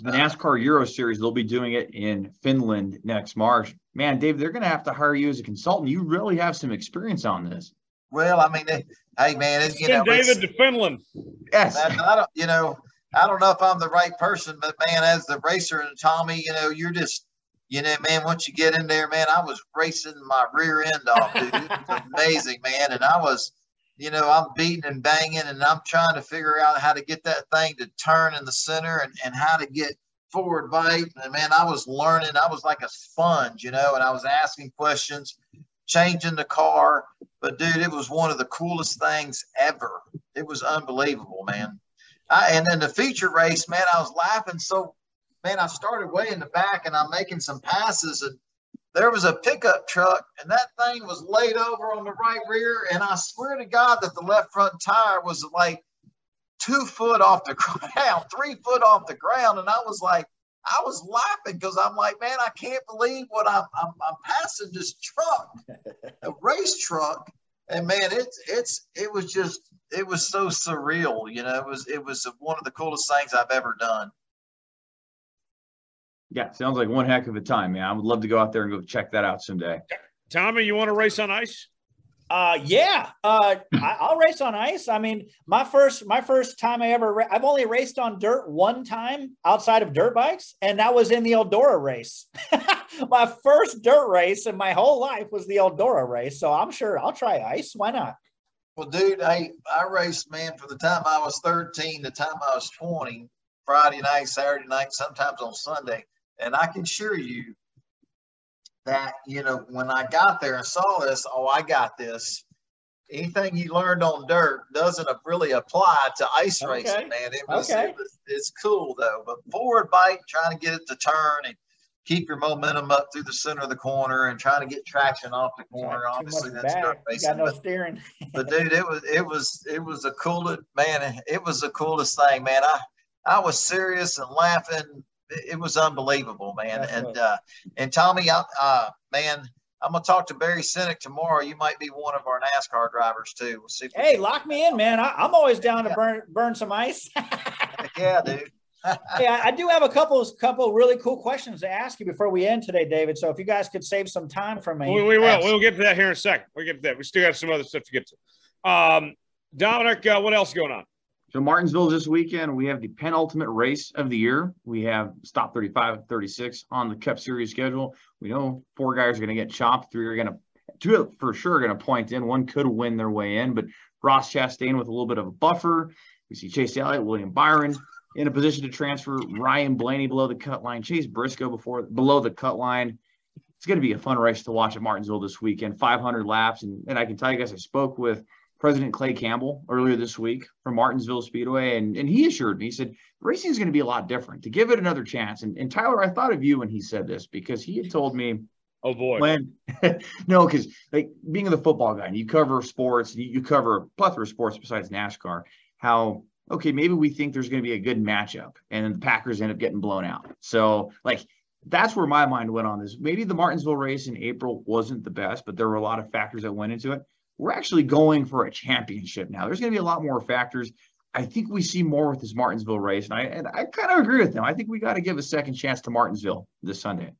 The NASCAR Euro Series, they'll be doing it in Finland next March. Man, Dave, they're going to have to hire you as a consultant. You really have some experience on this. Well, I mean, hey, man, it, you know, David to Finland. Yes, I don't, you know, I don't know if I'm the right person, but man, as the racer and Tommy, you know, you're just you know, man, once you get in there, man, I was racing my rear end off, dude. It was amazing, man. And I was, you know, I'm beating and banging and I'm trying to figure out how to get that thing to turn in the center and, and how to get forward bite. And man, I was learning. I was like a sponge, you know, and I was asking questions, changing the car. But dude, it was one of the coolest things ever. It was unbelievable, man. I, and then the feature race, man, I was laughing so man, I started way in the back and I'm making some passes and there was a pickup truck and that thing was laid over on the right rear. And I swear to God that the left front tire was like two foot off the ground, three foot off the ground. And I was like, I was laughing because I'm like, man, I can't believe what I'm, I'm, I'm passing this truck, a race truck. And man, it's, it's, it was just, it was so surreal. You know, it was, it was one of the coolest things I've ever done. Yeah, sounds like one heck of a time, man. I would love to go out there and go check that out someday. Tommy, you want to race on ice? Uh, yeah. Uh, I, will race on ice. I mean, my first my first time I ever ra- I've only raced on dirt one time outside of dirt bikes, and that was in the Eldora race. my first dirt race in my whole life was the Eldora race. So I'm sure I'll try ice. Why not? Well, dude, I I raced man from the time I was 13 to the time I was 20, Friday night, Saturday night, sometimes on Sunday, and I can assure you that you know when I got there and saw this, oh, I got this. Anything you learned on dirt doesn't really apply to ice okay. racing, man. It was, okay. it was it's cool though. But forward bike, trying to get it to turn and keep your momentum up through the center of the corner and trying to get traction off the corner. Obviously, that's dirt racing. Got no but, steering. but dude, it was it was it was the coolest man. It was the coolest thing, man. I I was serious and laughing it was unbelievable, man. That's and uh, and Tommy, uh, man, I'm gonna talk to Barry Sinek tomorrow. You might be one of our NASCAR drivers too. We'll see. Hey, lock me in, man. I, am always down yeah. to burn burn some ice. yeah, dude. hey, I, I, do have a couple couple really cool questions to ask you before we end today, David. So if you guys could save some time for me, we, we will. We'll get to that here in a second. We'll get to that. We still have some other stuff to get to. Um, Dominic, uh, what else going on? So Martinsville this weekend, we have the penultimate race of the year. We have stop 35, 36 on the Cup Series schedule. We know four guys are going to get chopped. Three are going to, two for sure are going to point in. One could win their way in, but Ross Chastain with a little bit of a buffer. We see Chase Elliott, William Byron in a position to transfer. Ryan Blaney below the cut line. Chase Briscoe before below the cut line. It's going to be a fun race to watch at Martinsville this weekend. 500 laps, and, and I can tell you guys, I spoke with President Clay Campbell earlier this week from Martinsville Speedway, and, and he assured me, he said, racing is going to be a lot different to give it another chance. And, and Tyler, I thought of you when he said this because he had told me, oh boy, when no, because like being the football guy, and you cover sports, you, you cover a plethora of sports besides NASCAR, how okay, maybe we think there's going to be a good matchup, and the Packers end up getting blown out. So like that's where my mind went on this. Maybe the Martinsville race in April wasn't the best, but there were a lot of factors that went into it we're actually going for a championship now. There's going to be a lot more factors. I think we see more with this Martinsville race, and I and I kind of agree with them. I think we got to give a second chance to Martinsville this Sunday.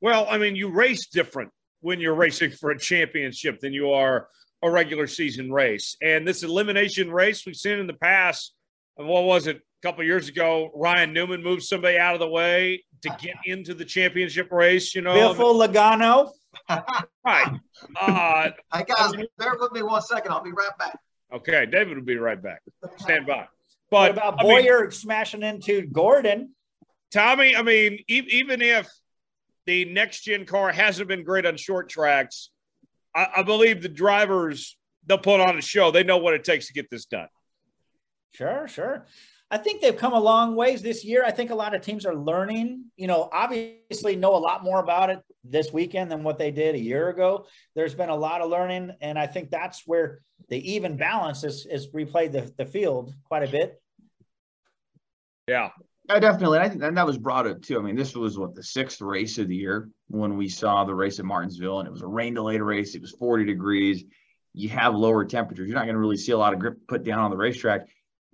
Well, I mean, you race different when you're racing for a championship than you are a regular season race. And this elimination race we've seen in the past, what was it, a couple years ago, Ryan Newman moved somebody out of the way to get into the championship race, you know. Biffle Logano. Right. Uh, hey guys, bear with me one second. I'll be right back. Okay, David will be right back. Stand by. But what about Bowyer mean, smashing into Gordon? Tommy, I mean, e- even if the next gen car hasn't been great on short tracks, I, I believe the drivers they'll put on a show. They know what it takes to get this done. Sure, sure. I think they've come a long ways this year. I think a lot of teams are learning, you know, obviously know a lot more about it this weekend than what they did a year ago. There's been a lot of learning. And I think that's where the even balance is, is replayed the, the field quite a bit. Yeah. Yeah, definitely. I think and that was brought up too. I mean, this was what the sixth race of the year when we saw the race at Martinsville, and it was a rain delayed race. It was 40 degrees. You have lower temperatures. You're not going to really see a lot of grip put down on the racetrack.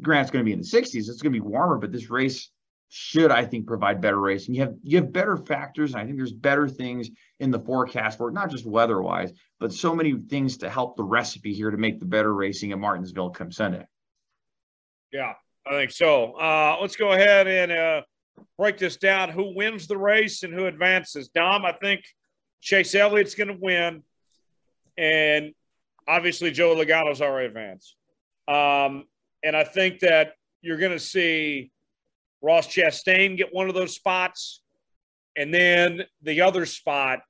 Grant's going to be in the 60s. It's going to be warmer, but this race should, I think, provide better racing. You have you have better factors, and I think there's better things in the forecast for it, not just weather-wise, but so many things to help the recipe here to make the better racing at Martinsville come Sunday. Yeah, I think so. Uh, let's go ahead and uh, break this down. Who wins the race and who advances? Dom, I think Chase Elliott's going to win, and obviously Joe Logano's already advanced. Um, and I think that you're going to see Ross Chastain get one of those spots. And then the other spot,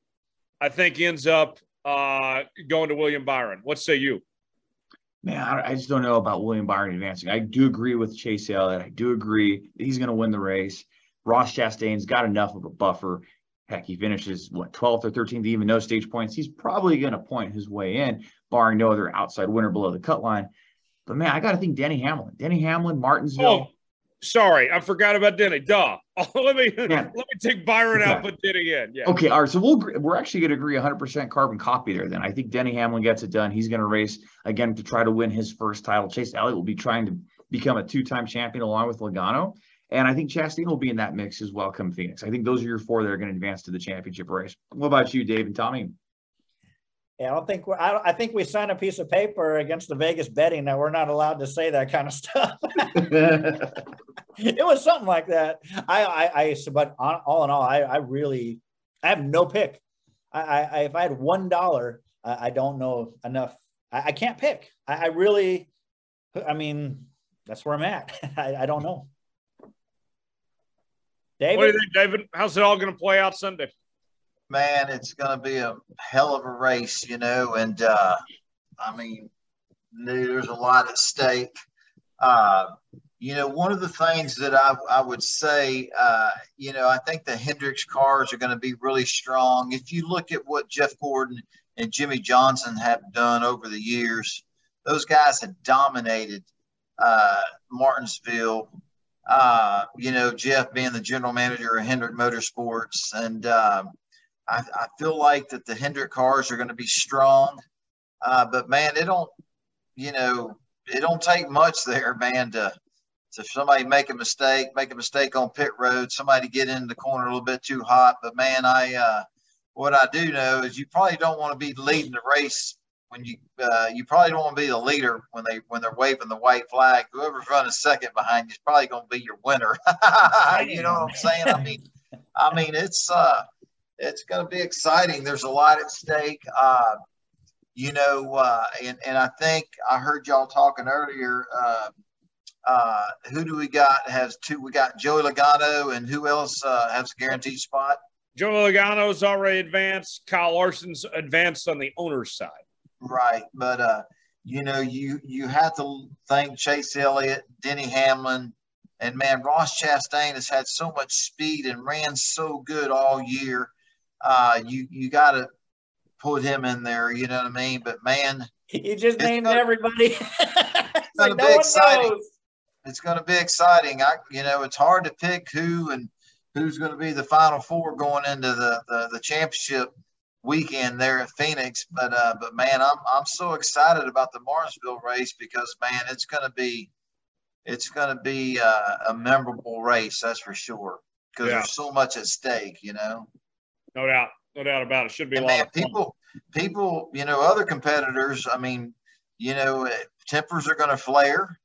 I think, ends up uh, going to William Byron. What say you? Man, I just don't know about William Byron advancing. I do agree with Chase Elliott. I do agree that he's going to win the race. Ross Chastain's got enough of a buffer. Heck, he finishes what 12th or 13th, even no stage points. He's probably going to point his way in, barring no other outside winner below the cut line. But man, I got to think Denny Hamlin, Denny Hamlin, Martinsville. Oh, sorry, I forgot about Denny. Duh. Oh, let me yeah. let me take Byron okay. out, put Denny in. Yeah. Okay. All right. So we'll we're actually going to agree 100% carbon copy there. Then I think Denny Hamlin gets it done. He's going to race again to try to win his first title. Chase Elliott will be trying to become a two-time champion along with Logano. And I think Chastain will be in that mix as well come Phoenix. I think those are your four that are going to advance to the championship race. What about you, Dave and Tommy? Yeah, I don't think we're, I, I think we signed a piece of paper against the Vegas betting that we're not allowed to say that kind of stuff. it was something like that. I, I, I but on, all in all, I, I really, I have no pick. I, I if I had one dollar, I, I don't know enough I, I can't pick. I, I, really, I mean, that's where I'm at. I, I don't know. David? What do you think, David? How's it all going to play out Sunday? Man, it's going to be a hell of a race, you know, and uh, I mean, there's a lot at stake. Uh, you know, one of the things that I, I would say, uh, you know, I think the Hendricks cars are going to be really strong. If you look at what Jeff Gordon and Jimmie Johnson have done over the years, those guys have dominated uh, Martinsville. Uh, you know, Jeff being the general manager of Hendrick Motorsports. And um, I, I, feel like that the Hendrick cars are going to be strong. Uh, but man, it don't, you know, it don't take much there, man, to – if somebody make a mistake, make a mistake on pit road, somebody get in the corner a little bit too hot. But man, I uh, what I do know is you probably don't want to be leading the race when you uh, you probably don't want to be the leader when they when they're waving the white flag. Whoever's running second behind you is probably going to be your winner. you know what I'm saying? I mean, I mean it's uh, it's going to be exciting. There's a lot at stake. Uh, you know, uh, and and I think I heard y'all talking earlier. Uh, uh, who do we got? Has two? We got Joey Logano, and who else uh, has a guaranteed spot? Joey Logano's already advanced. Kyle Larson's advanced on the owner's side. Right, but uh, you know, you you have to thank Chase Elliott, Denny Hamlin, and man, Ross Chastain has had so much speed and ran so good all year. Uh, you you got to put him in there. You know what I mean? But man, you just named gonna, everybody. it's like no exciting. Knows it's going to be exciting. I, you know, it's hard to pick who and who's going to be the final four going into the, the, the championship weekend there at Phoenix. But, uh, but man, I'm, I'm so excited about the Martinsville race because man, it's going to be, it's going to be uh, a memorable race. That's for sure. Cause yeah. there's so much at stake, you know? No doubt. No doubt about it. Should be and a man, lot of people, people, you know, other competitors, I mean, you know, tempers are going to flare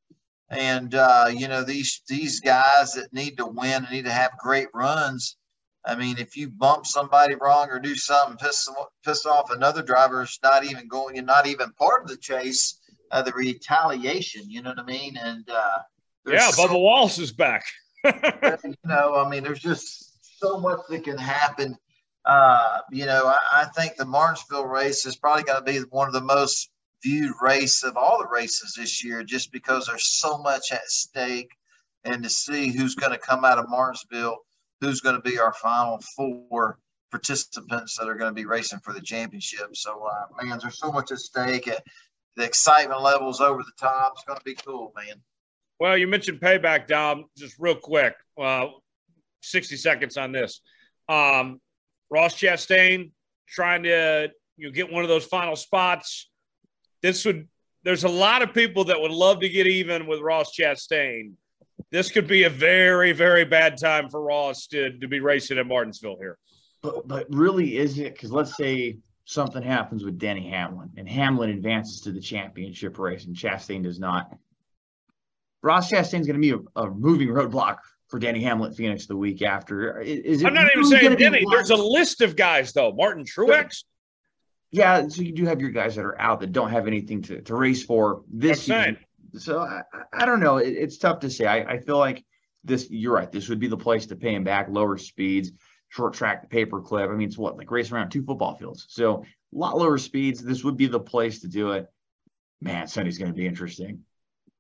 and uh, you know these these guys that need to win and need to have great runs. I mean, if you bump somebody wrong or do something piss piss off another driver, it's not even going, you're not even part of the chase. Uh, the retaliation, you know what I mean? And uh, yeah, so, Bubba Wallace is back. you know, I mean, there's just so much that can happen. Uh, you know, I, I think the Martinsville race is probably going to be one of the most viewed race of all the races this year just because there's so much at stake and to see who's going to come out of Martinsville, who's going to be our final four participants that are going to be racing for the championship. So, uh, man, there's so much at stake. The excitement levels over the top. It's going to be cool, man. Well, you mentioned payback, Dom. Just real quick, uh, 60 seconds on this. Um, Ross Chastain trying to you know, get one of those final spots this would there's a lot of people that would love to get even with Ross Chastain. This could be a very, very bad time for Ross to, to be racing at Martinsville here. But, but really, is it? Because let's say something happens with Denny Hamlin and Hamlin advances to the championship race and Chastain does not. Ross Chastain's going to be a, a, moving roadblock for Danny Hamlet Phoenix the week after. Is, I'm not even saying Denny. There's a list of guys, though. Martin Truex yeah, so you do have your guys that are out that don't have anything to, to race for this season. So I, I don't know. It, it's tough to say. I, I feel like this. You're right. This would be the place to pay him back. Lower speeds, short track, paper clip. I mean, it's what like race around two football fields. So a lot lower speeds. This would be the place to do it. Man, Sunday's going to be interesting.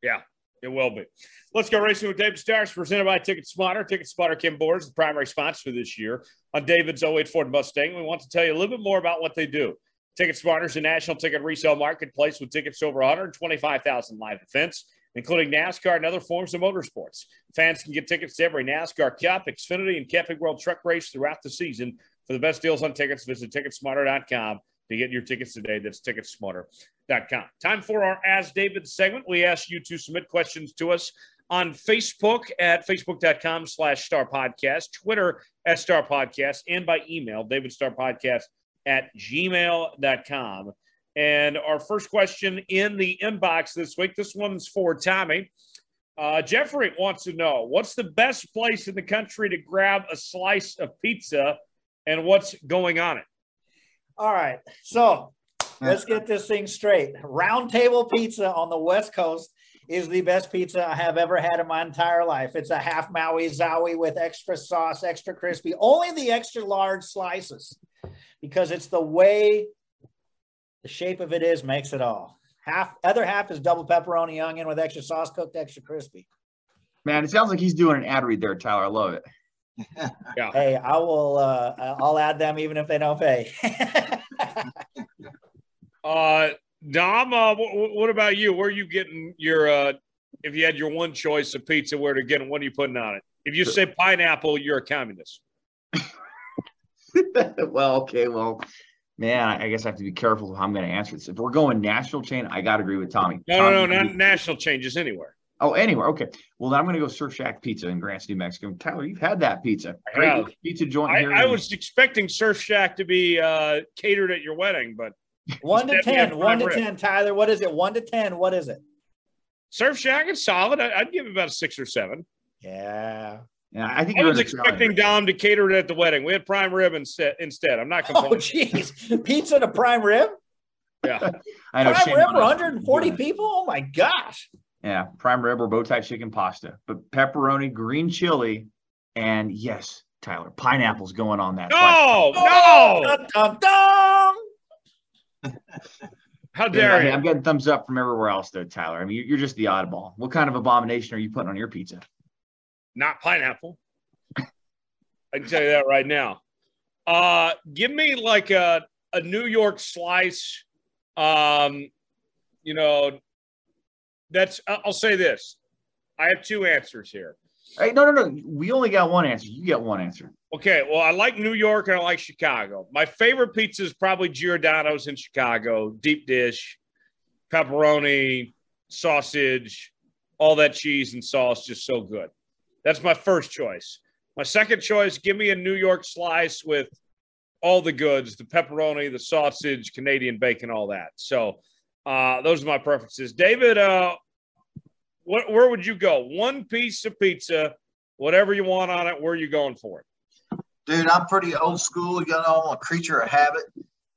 Yeah, it will be. Let's go racing with David Stars, presented by TicketSmarter. Ticket Spotter Kim Boards, the primary sponsor this year on David's 08 Ford Mustang. We want to tell you a little bit more about what they do. TicketSmarter is a national ticket resale marketplace with tickets over 125,000 live events, including NASCAR and other forms of motorsports. Fans can get tickets to every NASCAR Cup, Xfinity, and Camping World Truck Race throughout the season. For the best deals on tickets, visit Ticketsmarter.com to get your tickets today. That's Ticketsmarter.com. Time for our As David segment. We ask you to submit questions to us on Facebook at facebook.com slash star podcast, Twitter at star podcast, and by email, davidstarpodcast Star Podcast at gmail.com. And our first question in the inbox this week, this one's for Tommy. Uh, Jeffrey wants to know what's the best place in the country to grab a slice of pizza and what's going on it? All right. So let's get this thing straight. Roundtable Pizza on the West Coast is the best pizza I have ever had in my entire life. It's a half Maui Zaui with extra sauce, extra crispy, only the extra large slices because it's the way the shape of it is makes it all. Half other half is double pepperoni onion with extra sauce cooked extra crispy. Man, it sounds like he's doing an ad read there, Tyler. I love it. Hey, I will uh I'll add them even if they don't pay. Uh, Dom, uh, what, what about you? Where are you getting your, uh, if you had your one choice of pizza, where to get it, what are you putting on it? If you say pineapple, you're a communist. well, okay, well, man, I guess I have to be careful how I'm going to answer this. If we're going national chain, I got to agree with Tommy. No, Tommy, no, no, not national changes anywhere. Oh, anywhere. Okay. Well, then I'm going to go Surf Shack Pizza in Grants, New Mexico. Tyler, you've had that pizza. Great pizza joint I. I was expecting Surf Shack to be uh, catered at your wedding, but one to Instead, we ten, one to prime rib. ten. Tyler, what is it? One to ten. What is it? Surf Shack is solid. I, I'd give it about a six or seven. Yeah. Yeah, I think I was in the Charlie expecting. Dom to cater it at the wedding. We had prime rib instead. Instead, I'm not Oh, complaining. jeez. Pizza to prime rib? yeah, I know. Prime rib for 140 people? Oh my gosh. Yeah, prime rib or bow tie chicken pasta, but pepperoni, green chili, and yes, Tyler, pineapple's going on that. slice. no, no. Dum, dum, dum. How Yeah, dare I mean, you? I'm getting thumbs up from everywhere else, though, Tyler. I mean, you're- you're just the oddball. What kind of abomination are you putting on your pizza? Not pineapple. I can tell you that right now. Uh, give me like a a New York slice. Um, you know, that's. I'll say this. I have two answers here. Hey, no, no, no. We only got one answer. You get one answer. Okay, well, I like New York and I like Chicago. My favorite pizza is probably Giordano's in Chicago, deep dish, pepperoni, sausage, all that cheese and sauce, just so good. That's my first choice. My second choice, give me a New York slice with all the goods, the pepperoni, the sausage, Canadian bacon, all that. So uh, those are my preferences. David, uh, what, where would you go? One piece of pizza, whatever you want on it, where are you going for it? Dude, I'm pretty old school. You know, I'm a creature of habit.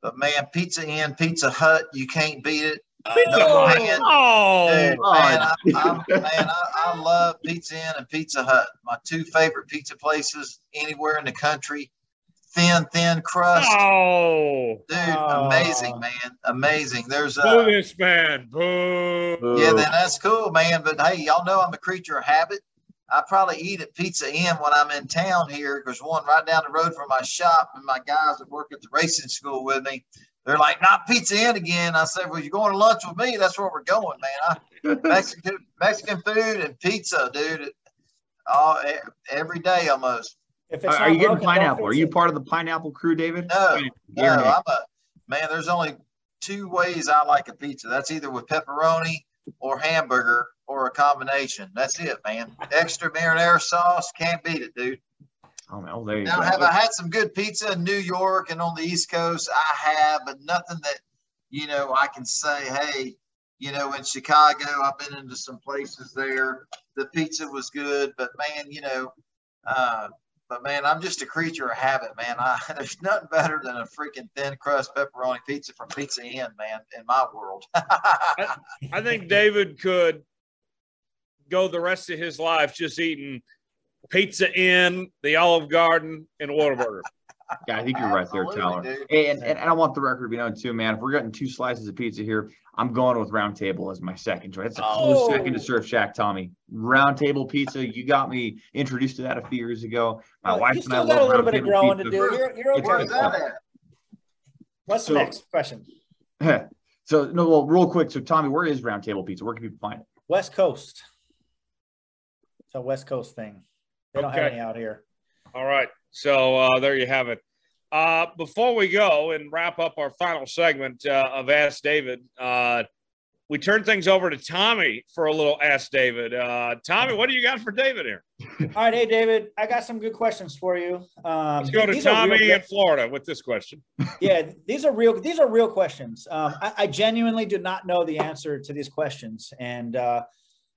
But man, Pizza Inn, Pizza Hut, you can't beat it. Oh, man. oh, Dude, man, I, I'm, man I, I love Pizza Inn and Pizza Hut. My two favorite pizza places anywhere in the country. Thin, thin crust. oh. Dude, Oh. amazing, man. Amazing. There's Boo uh this man. Boo. yeah, then that's cool, man. But hey, y'all know I'm a creature of habit. I probably eat at Pizza Inn when I'm in town here. There's one right down the road from my shop, and my guys that work at the racing school with me, they're like, "Not Pizza Inn again." I said, "Well, you're going to lunch with me. That's where we're going, man. I, Mexican Mexican food and pizza, dude. All every day almost. If Are, it's are you getting broken, pineapple? Are you it. part of the pineapple crew, David? No, Yeah, no, I'm a man. There's only two ways I like a pizza. That's either with pepperoni or hamburger or a combination. That's it, man. Extra marinara sauce, can't beat it, dude. Oh, no, there you Now, go. have I had some good pizza in New York and on the East Coast? I have, but nothing that you know I can say. Hey, you know, in Chicago, I've been into some places there. The pizza was good, but man, you know, uh, but man, I'm just a creature of habit, man. I there's nothing better than a freaking thin crust pepperoni pizza from Pizza Inn, man. In my world. I think David could go the rest of his life just eating pizza Inn, the Olive Garden and Whataburger. Yeah, I think you're right there, Tyler. dude. And, and, and I want the record to be known too, man. If we're getting two slices of pizza here, I'm going with Round Table as my second choice. That's a close Oh. second to Surf Shack, Tommy. Round Table Pizza. You got me introduced to that a few years ago. My Well, wife you and I still got a little bit of Table growing to do. You're, you're okay. Where's that at? What's the next question? so no, well, real quick. So Tommy, where is Round Table Pizza? Where can people find it? West Coast. It's a West Coast thing. They don't have any out here. All right. So uh, there you have it. Uh, before we go and wrap up our final segment uh, of Ask David, uh, we turn things over to Tommy for a little Ask David. Uh, Tommy, what do you got for David here? All right, hey David, I got some good questions for you. Um, Let's go to Tommy in Florida with this question. yeah, these are real. These are real questions. Um, I, I genuinely do not know the answer to these questions, and uh,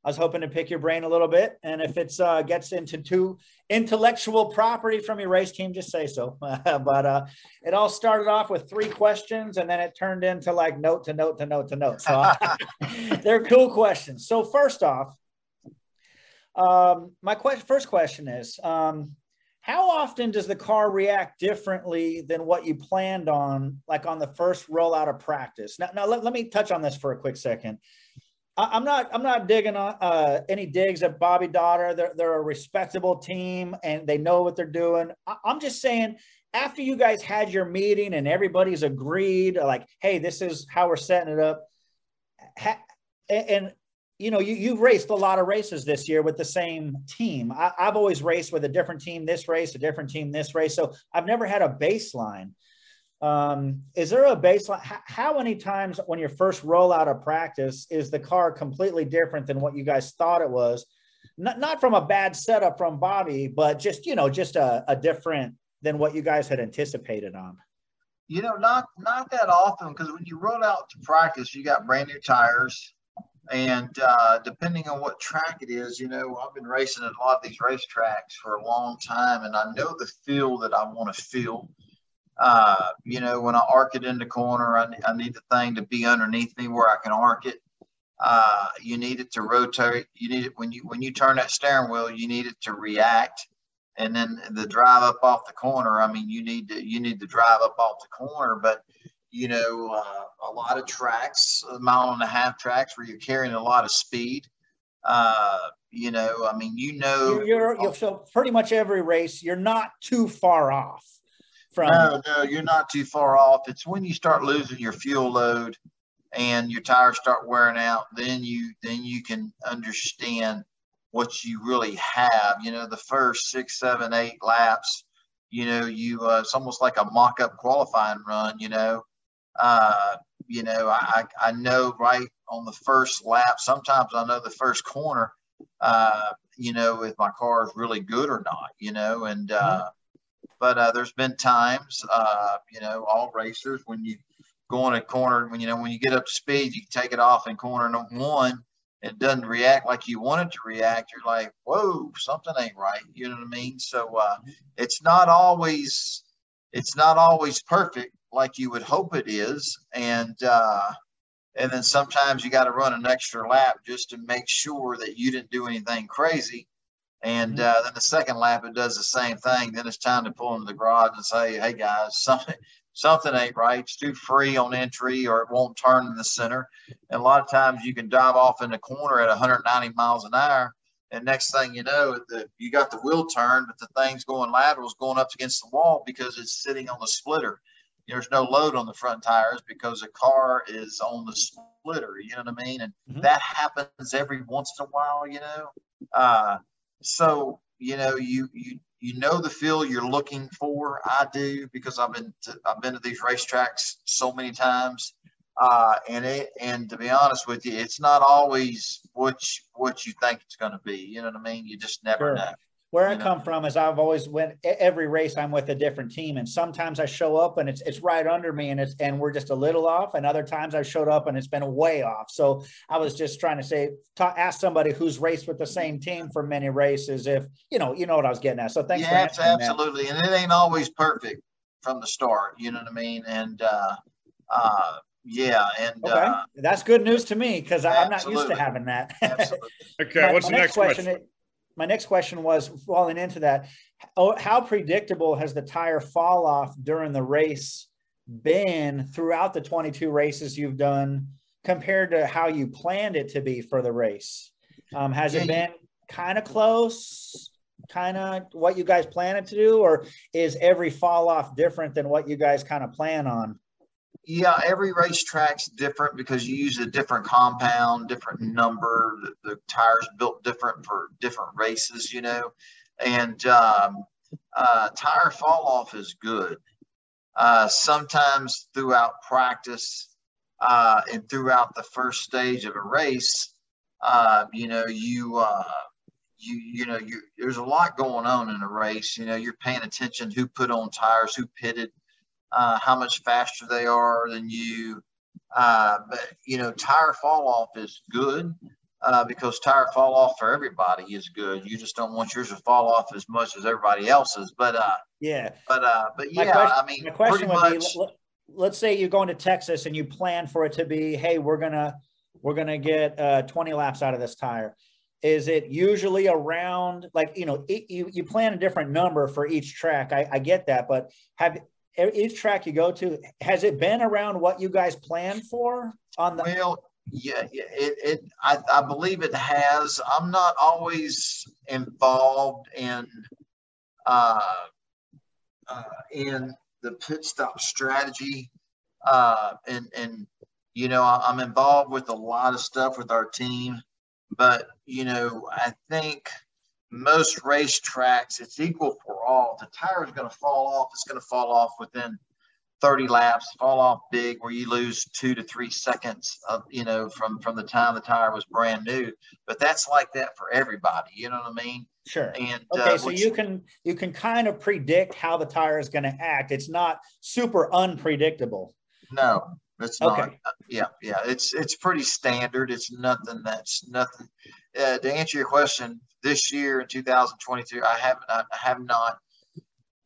I was hoping to pick your brain a little bit, and if it's uh, gets into too intellectual property from your race team, just say so. but uh, it all started off with three questions, and then it turned into like note to note to note to note. So they're cool questions. So first off, um, my que- first question is, um, how often does the car react differently than what you planned on, like on the first rollout of practice? Now, now let, let me touch on this for a quick second. I, am not I'm not digging on uh, any digs at Bobby Dotter. They're they're a respectable team and they know what they're doing. I, I'm just saying after you guys had your meeting and everybody's agreed, like, hey, this is how we're setting it up. Ha- and, and you know, you, you've raced a lot of races this year with the same team. I, have always raced with a different team this race, a different team this race. So I've never had a baseline. Um, is there a baseline? How, how, many times when your first roll out of practice is the car completely different than what you guys thought it was? Not, not from a bad setup from Bobby, but just, you know, just a, a different than what you guys had anticipated on. You know, not not that often because when you roll out to practice, you got brand new tires and uh, depending on what track it is, you know, I've been racing at a lot of these racetracks for a long time, and I know the feel that I want to feel. Uh, you know, when I arc it in the corner, I, I, need the thing to be underneath me where I can arc it. Uh, you need it to rotate. You need it when you when you turn that steering wheel. You need it to react, and then the drive up off the corner. I mean, you need to you need to drive up off the corner, but you know, uh, a lot of tracks, a mile and a half tracks where you're carrying a lot of speed. Uh, you know, I mean, you know, you're, you're, so pretty much every race, you're not too far off from. No, no, you're not too far off. It's when you start losing your fuel load and your tires start wearing out, then you then you can understand what you really have. You know, the first six, seven, eight laps, you know, you uh, it's almost like a mock-up qualifying run. You know, uh, you know, I, I know right on the first lap, sometimes I know the first corner, uh, you know, if my car is really good or not, you know, and, uh, mm-hmm. But uh, there's been times, uh, you know, all racers, when you go on a corner, when, you know, when you get up to speed, you take it off in corner number one, it doesn't react like you want it to react. You're like, whoa, something ain't right. You know what I mean? So uh, it's not always, it's not always perfect, like you would hope it is, and uh, and then sometimes you got to run an extra lap just to make sure that you didn't do anything crazy. And mm-hmm. uh, then the second lap, it does the same thing. Then it's time to pull into the garage and say, "Hey guys, something something ain't right. It's too free on entry, or it won't turn in the center." And a lot of times, you can dive off in the corner at 190 miles an hour, and next thing you know, the, you got the wheel turned, but the thing's going laterals, going up against the wall because it's sitting on the splitter there's no load on the front tires because the car is on the splitter. You know what I mean? And mm-hmm. that happens every once in a while. You know, uh, so you know you you you know the feel you're looking for. I do because I've been to, I've been to these racetracks so many times. Uh, and it and to be honest with you, it's not always what you, what you think it's going to be. You know what I mean? You just never sure. know where I come from is I've always went every race I'm with a different team, and sometimes I show up and it's it's right under me, and it's and we're just a little off, and other times I showed up and it's been way off. So I was just trying to say, talk, ask somebody who's raced with the same team for many races if you know you know what I was getting at. So thanks. For asking. Yeah, absolutely, that. and it ain't always perfect from the start. You know what I mean? And uh, uh, yeah, and okay. uh, that's good news to me because I'm not used to having that. okay, my, what's my the next, next question? question? My next question was falling into that. Oh, how predictable has the tire fall off during the race been throughout the 22 races you've done compared to how you planned it to be for the race? Um, has yeah, it been kind of close, kind of what you guys plan it to do, or is every fall off different than what you guys kind of plan on? Yeah, every racetrack's different because you use a different compound, different number. The, the tires built different for different races, you know. And um, uh, tire fall off is good. Uh, sometimes throughout practice uh, and throughout the first stage of a race, uh, you know, you uh, you you know, you there's a lot going on in a race. You know, you're paying attention who put on tires, who pitted uh, how much faster they are than you. Uh, but you know, tire fall off is good. uh, because tire fall off for everybody is good. You just don't want yours to fall off as much as everybody else's. But uh, yeah, but uh, but yeah, question, I mean, my question would much, be: Let's say you're going to Texas and you plan for it to be, hey, we're gonna we're gonna get uh, 20 laps out of this tire. Is it usually around like you know it, you you plan a different number for each track? I, I get that, but have each track you go to has it been around what you guys planned for on the? Well yeah, it, it I, I believe it has. I'm not always involved in uh, uh in the pit stop strategy uh and and you know i'm involved with a lot of stuff with our team but you know i think most racetracks, it's equal for all. The tire is going to fall off. It's going to fall off within 30 laps, fall off big, where you lose two to three seconds of, you know, from from the time the tire was brand new. But that's like that for everybody. You know what I mean? Sure. And okay, uh, so you can you can kind of predict how the tire is going to act. It's not super unpredictable. No, it's not. Okay. Yeah, yeah. It's it's pretty standard. It's nothing that's nothing. Uh, to answer your question, this year in 2022, I have I have not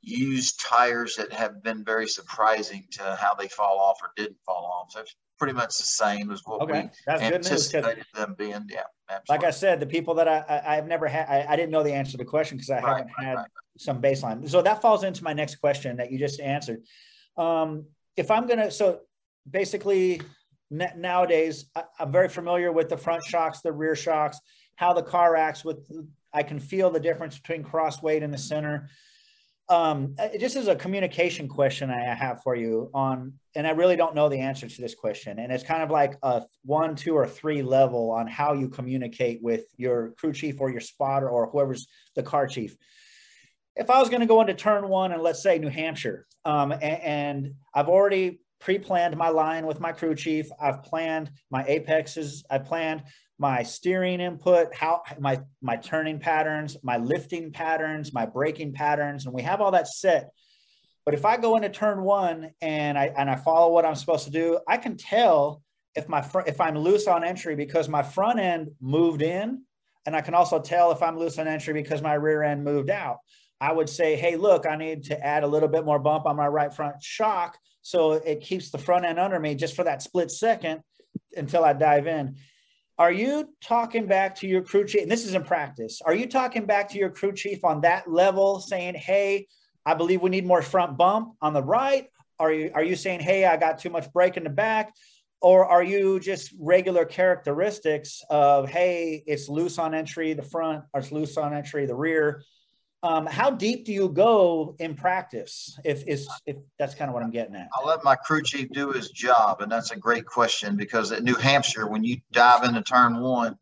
used tires that have been very surprising to how they fall off or didn't fall off. So it's pretty much the same as what okay. we That's anticipated them being. Yeah, absolutely. like I said, the people that I, I have never had, I, I, didn't know the answer to the question because I right, haven't right, had right. some baseline. So that falls into my next question that you just answered. Um, if I'm gonna, so basically nowadays I'm very familiar with the front shocks, the rear shocks how the car acts with, I can feel the difference between cross weight and the center. Um, just is a communication question I have for you on, and I really don't know the answer to this question. And it's kind of like a one, two, or three level on how you communicate with your crew chief or your spotter or whoever's the car chief. If I was going to go into turn one and let's say New Hampshire, um, and, and I've already pre-planned my line with my crew chief. I've planned my apexes. I planned my steering input, how my my turning patterns, my lifting patterns, my braking patterns, and we have all that set. But if I go into turn one and I and I follow what I'm supposed to do, I can tell if my front if I'm loose on entry because my front end moved in, and I can also tell if I'm loose on entry because my rear end moved out. I would say, hey, look, I need to add a little bit more bump on my right front shock so it keeps the front end under me just for that split second until I dive in are you talking back to your crew chief? And this is in practice. Are you talking back to your crew chief on that level, saying, "Hey, I believe we need more front bump on the right"? Are you are you saying, "Hey, I got too much break in the back"? Or are you just regular characteristics of, "Hey, it's loose on entry the front, or it's loose on entry the rear"? Um, how deep do you go in practice? If is if that's kind of what I'm getting at. I'll let my crew chief do his job, and that's a great question because at New Hampshire, when you dive into turn one,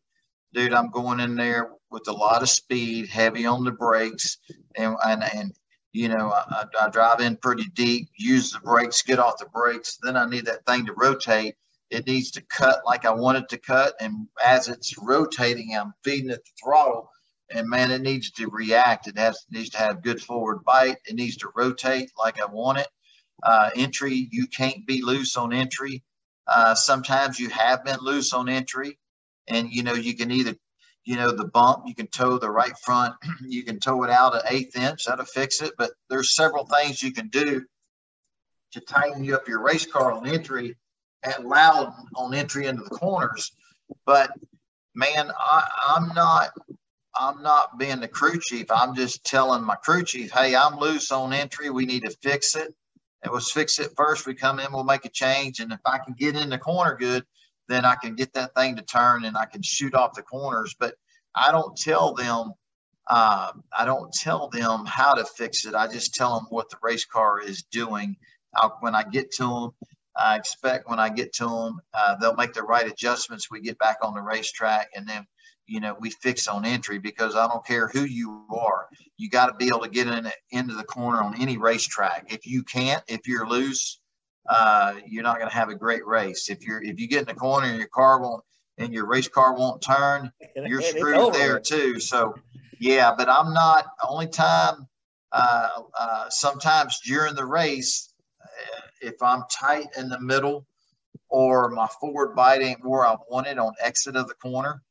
dude, I'm going in there with a lot of speed, heavy on the brakes, and and, and you know I, I drive in pretty deep, use the brakes, get off the brakes. Then I need that thing to rotate. It needs to cut like I want it to cut, and as it's rotating, I'm feeding it the throttle and man, it needs to react. It has needs to have good forward bite. It needs to rotate like I want it. Uh, entry, you can't be loose on entry. Uh, sometimes you have been loose on entry, and you know you can either, you know, the bump you can tow the right front, you can tow it out an eighth inch that'll fix it. But there's several things you can do to tighten you up your race car on entry and loud on entry into the corners. But man, I, I'm not I'm not being the crew chief. I'm just telling my crew chief, hey, I'm loose on entry. We need to fix it. And let's fix it first. We come in, we'll make a change. And if I can get in the corner good, then I can get that thing to turn and I can shoot off the corners. But I don't tell them, uh, I don't tell them how to fix it. I just tell them what the race car is doing. I'll, when I get to them, I expect when I get to them, uh, they'll make the right adjustments. We get back on the racetrack, and then you know, we fix on entry because I don't care who you are. You got to be able to get in into the corner on any racetrack. If you can't, if you're loose, uh, you're not going to have a great race. If you're if you get in the corner and your car won't and your race car won't turn, you're screwed there too. So yeah, but I'm not only time. Uh, uh, sometimes during the race, uh, if I'm tight in the middle or my forward bite ain't where I want it on exit of the corner,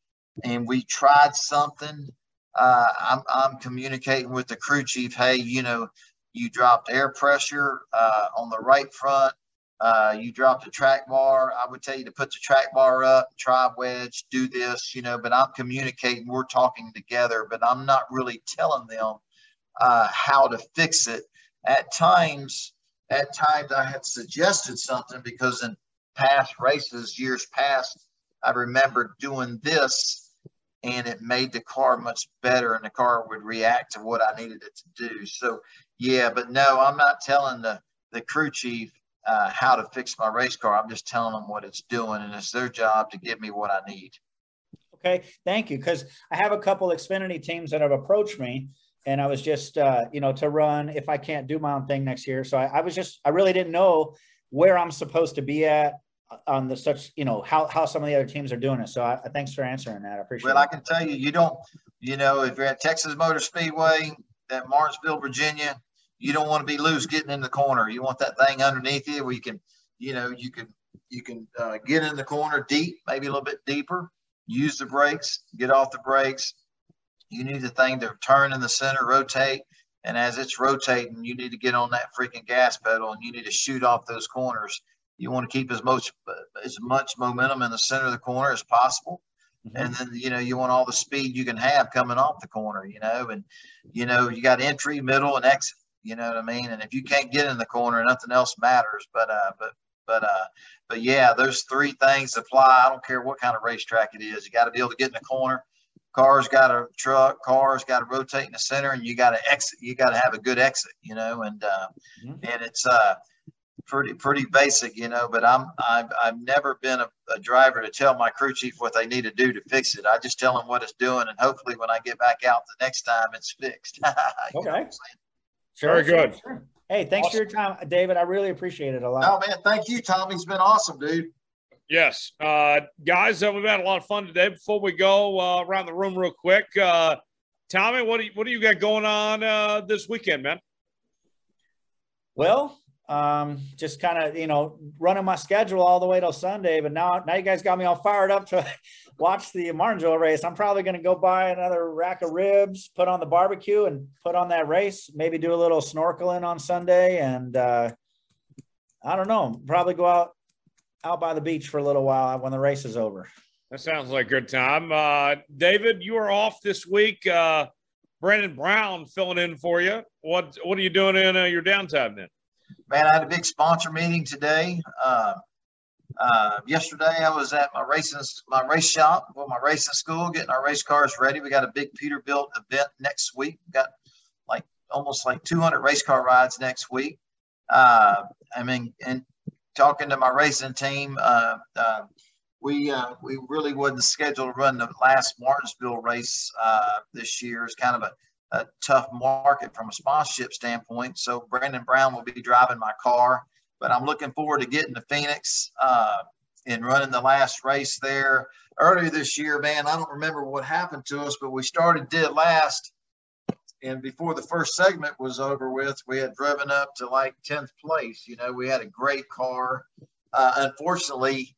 and we tried something, uh, I'm, I'm communicating with the crew chief. Hey, you know, you dropped air pressure uh, on the right front. Uh, you dropped a track bar. I would tell you to put the track bar up, try wedge, do this, you know, but I'm communicating, we're talking together, but I'm not really telling them uh, how to fix it. At times, at times I had suggested something because in past races, years past, I remember doing this and it made the car much better and the car would react to what I needed it to do. So yeah, but no, I'm not telling the, the crew chief uh, how to fix my race car. I'm just telling them what it's doing and it's their job to give me what I need. Okay, thank you. Because I have a couple of Xfinity teams that have approached me and I was just, uh, you know, to run if I can't do my own thing next year. So I, I was just, I really didn't know where I'm supposed to be at on the such you know how how some of the other teams are doing it. So I, thanks for answering that. I appreciate. Well, it. I can tell you, you don't, you know, if you're at Texas Motor Speedway, at Martinsville, Virginia, you don't want to be loose getting in the corner. You want that thing underneath you where you can, you know, you can you can uh, get in the corner deep, maybe a little bit deeper. Use the brakes, get off the brakes. You need the thing to turn in the center, rotate, and as it's rotating, you need to get on that freaking gas pedal and you need to shoot off those corners you want to keep as much as much momentum in the center of the corner as possible. Mm-hmm. And then you know you want all the speed you can have coming off the corner, you know, and you know you got entry, middle, and exit. You know what I mean? And if you can't get in the corner, nothing else matters. But uh, but but uh, but yeah, those three things apply. I don't care what kind of racetrack it is. You got to be able to get in the corner. Cars got a truck. Cars got to rotate in the center, and you got to exit. You got to have a good exit, you know. And uh, mm-hmm. and it's uh, pretty pretty basic, you know. But I'm I've, I've never been a, a, driver to tell my crew chief what they need to do to fix it. I just tell them what it's doing, and hopefully when I get back out the next time, it's fixed. okay. Sure, Very good. Sure. Hey, thanks awesome. for your time, David. I really appreciate it a lot. Oh man, thank you, Tommy. It's been awesome, dude. Yes, uh, guys, uh, we've had a lot of fun today. Before we go uh, around the room real quick, uh, Tommy, what do you, what do you got going on uh, this weekend, man? Well, um, just kind of you know running my schedule all the way till Sunday. But now now you guys got me all fired up to watch the Martinsville race. I'm probably going to go buy another rack of ribs, put on the barbecue, and put on that race. Maybe do a little snorkeling on Sunday, and uh, I don't know. Probably go out out by the beach for a little while when the race is over. That sounds like a good time. Uh, David, you are off this week. Uh, Brandon Brown filling in for you. What what are you doing in uh, your downtime then? Man, I had a big sponsor meeting today. Uh, uh, yesterday, I was at my racing my race shop for my racing school, getting our race cars ready. We got a big Peterbilt event next week. We got like almost like 200 race car rides next week. Uh, I mean, and talking to my racing team, uh, uh, we uh, we really wasn't scheduled to run the last Martinsville race this year. It's kind of a a tough market from a sponsorship standpoint. So Brandon Brown will be driving my car, but I'm looking forward to getting to Phoenix uh, and running the last race there. Earlier this year, man, I don't remember what happened to us, but we started dead last. And before the first segment was over with, we had driven up to like 10th place. You know, we had a great car. Uh, unfortunately,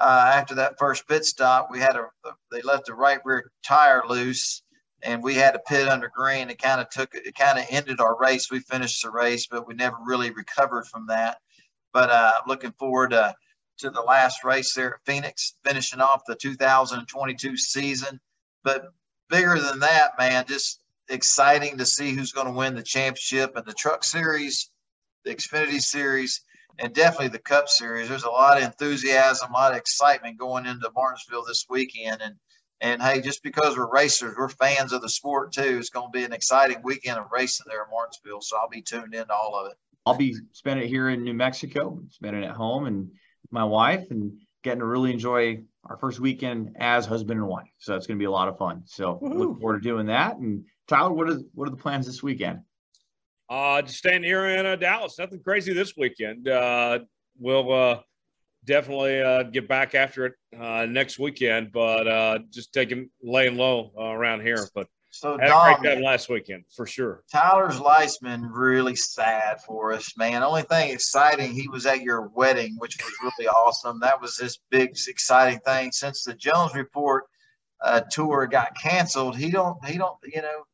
uh, after that first pit stop, we had a, they left the right rear tire loose and we had to pit under green. It kind of took it kind of ended our race. We finished the race, but we never really recovered from that. But uh, looking forward to, to the last race there at Phoenix, finishing off the 2022 season. But bigger than that, man, just exciting to see who's going to win the championship and the Truck Series, the Xfinity Series, and definitely the Cup Series. There's a lot of enthusiasm, a lot of excitement going into Martinsville this weekend, and and hey, just because we're racers, we're fans of the sport too. It's going to be an exciting weekend of racing there in Martinsville. So I'll be tuned in to all of it. I'll be spending it here in New Mexico, spending it at home and my wife and getting to really enjoy our first weekend as husband and wife. So it's going to be a lot of fun. So Woo-hoo. look forward to doing that. And Tyler, what are what are the plans this weekend? Uh, just staying here in uh, Dallas. Nothing crazy this weekend. Uh, we'll uh, definitely uh, get back after it uh, next weekend, but uh, just taking laying low uh, around here. But so had Dom, a great time last weekend for sure. Tyler's life's really sad for us, man. Only thing exciting, he was at your wedding, which was really awesome. That was this big exciting thing since the Jones report uh, tour got canceled, he don't he don't you know.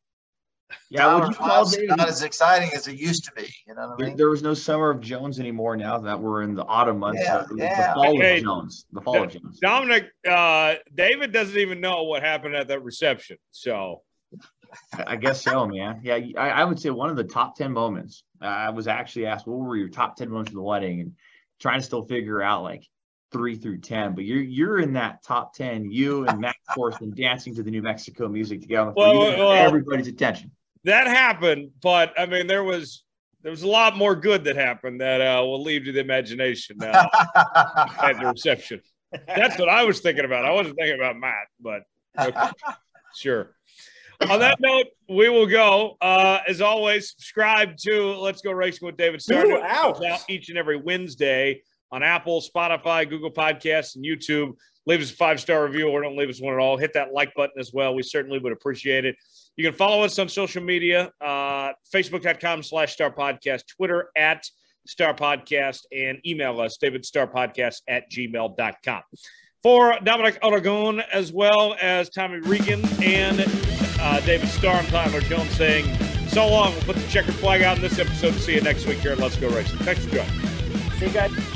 Yeah, would you call David, not as exciting as it used to be. You know what I mean? There was no summer of Jones anymore. Now that we're in the autumn months, yeah, so yeah. the fall hey, of Jones. The fall of Jones. Dominic, uh, David doesn't even know what happened at that reception. So I guess so, man. Yeah, I, I, would say one of the top 10 moments. Uh, I was actually asked, what were your top 10 moments of the wedding? And trying to still figure out like three through 10, but you're you're in that top 10, you and Matt and dancing to the New Mexico music together. Well, well, everybody's attention. That happened, but I mean, there was there was a lot more good that happened that uh, will leave to the imagination uh, at the reception. That's what I was thinking about. I wasn't thinking about Matt, but okay. sure on that note, we will go. Uh, as always, subscribe to Let's Go Racing with David Starr. out each and every Wednesday on Apple, Spotify, Google Podcasts, and YouTube. Leave us a five star review or don't leave us one at all. Hit that like button as well. We certainly would appreciate it. You can follow us on social media uh, facebook.com slash star podcast, Twitter at star podcast, and email us, David Star Podcast at gmail.com. For Dominic Aragon, as well as Tommy Regan and uh, David Starr and Tyler Jones saying so long. We'll put the checkered flag out in this episode. See you next week here at Let's Go Racing. Thanks for joining. See you guys.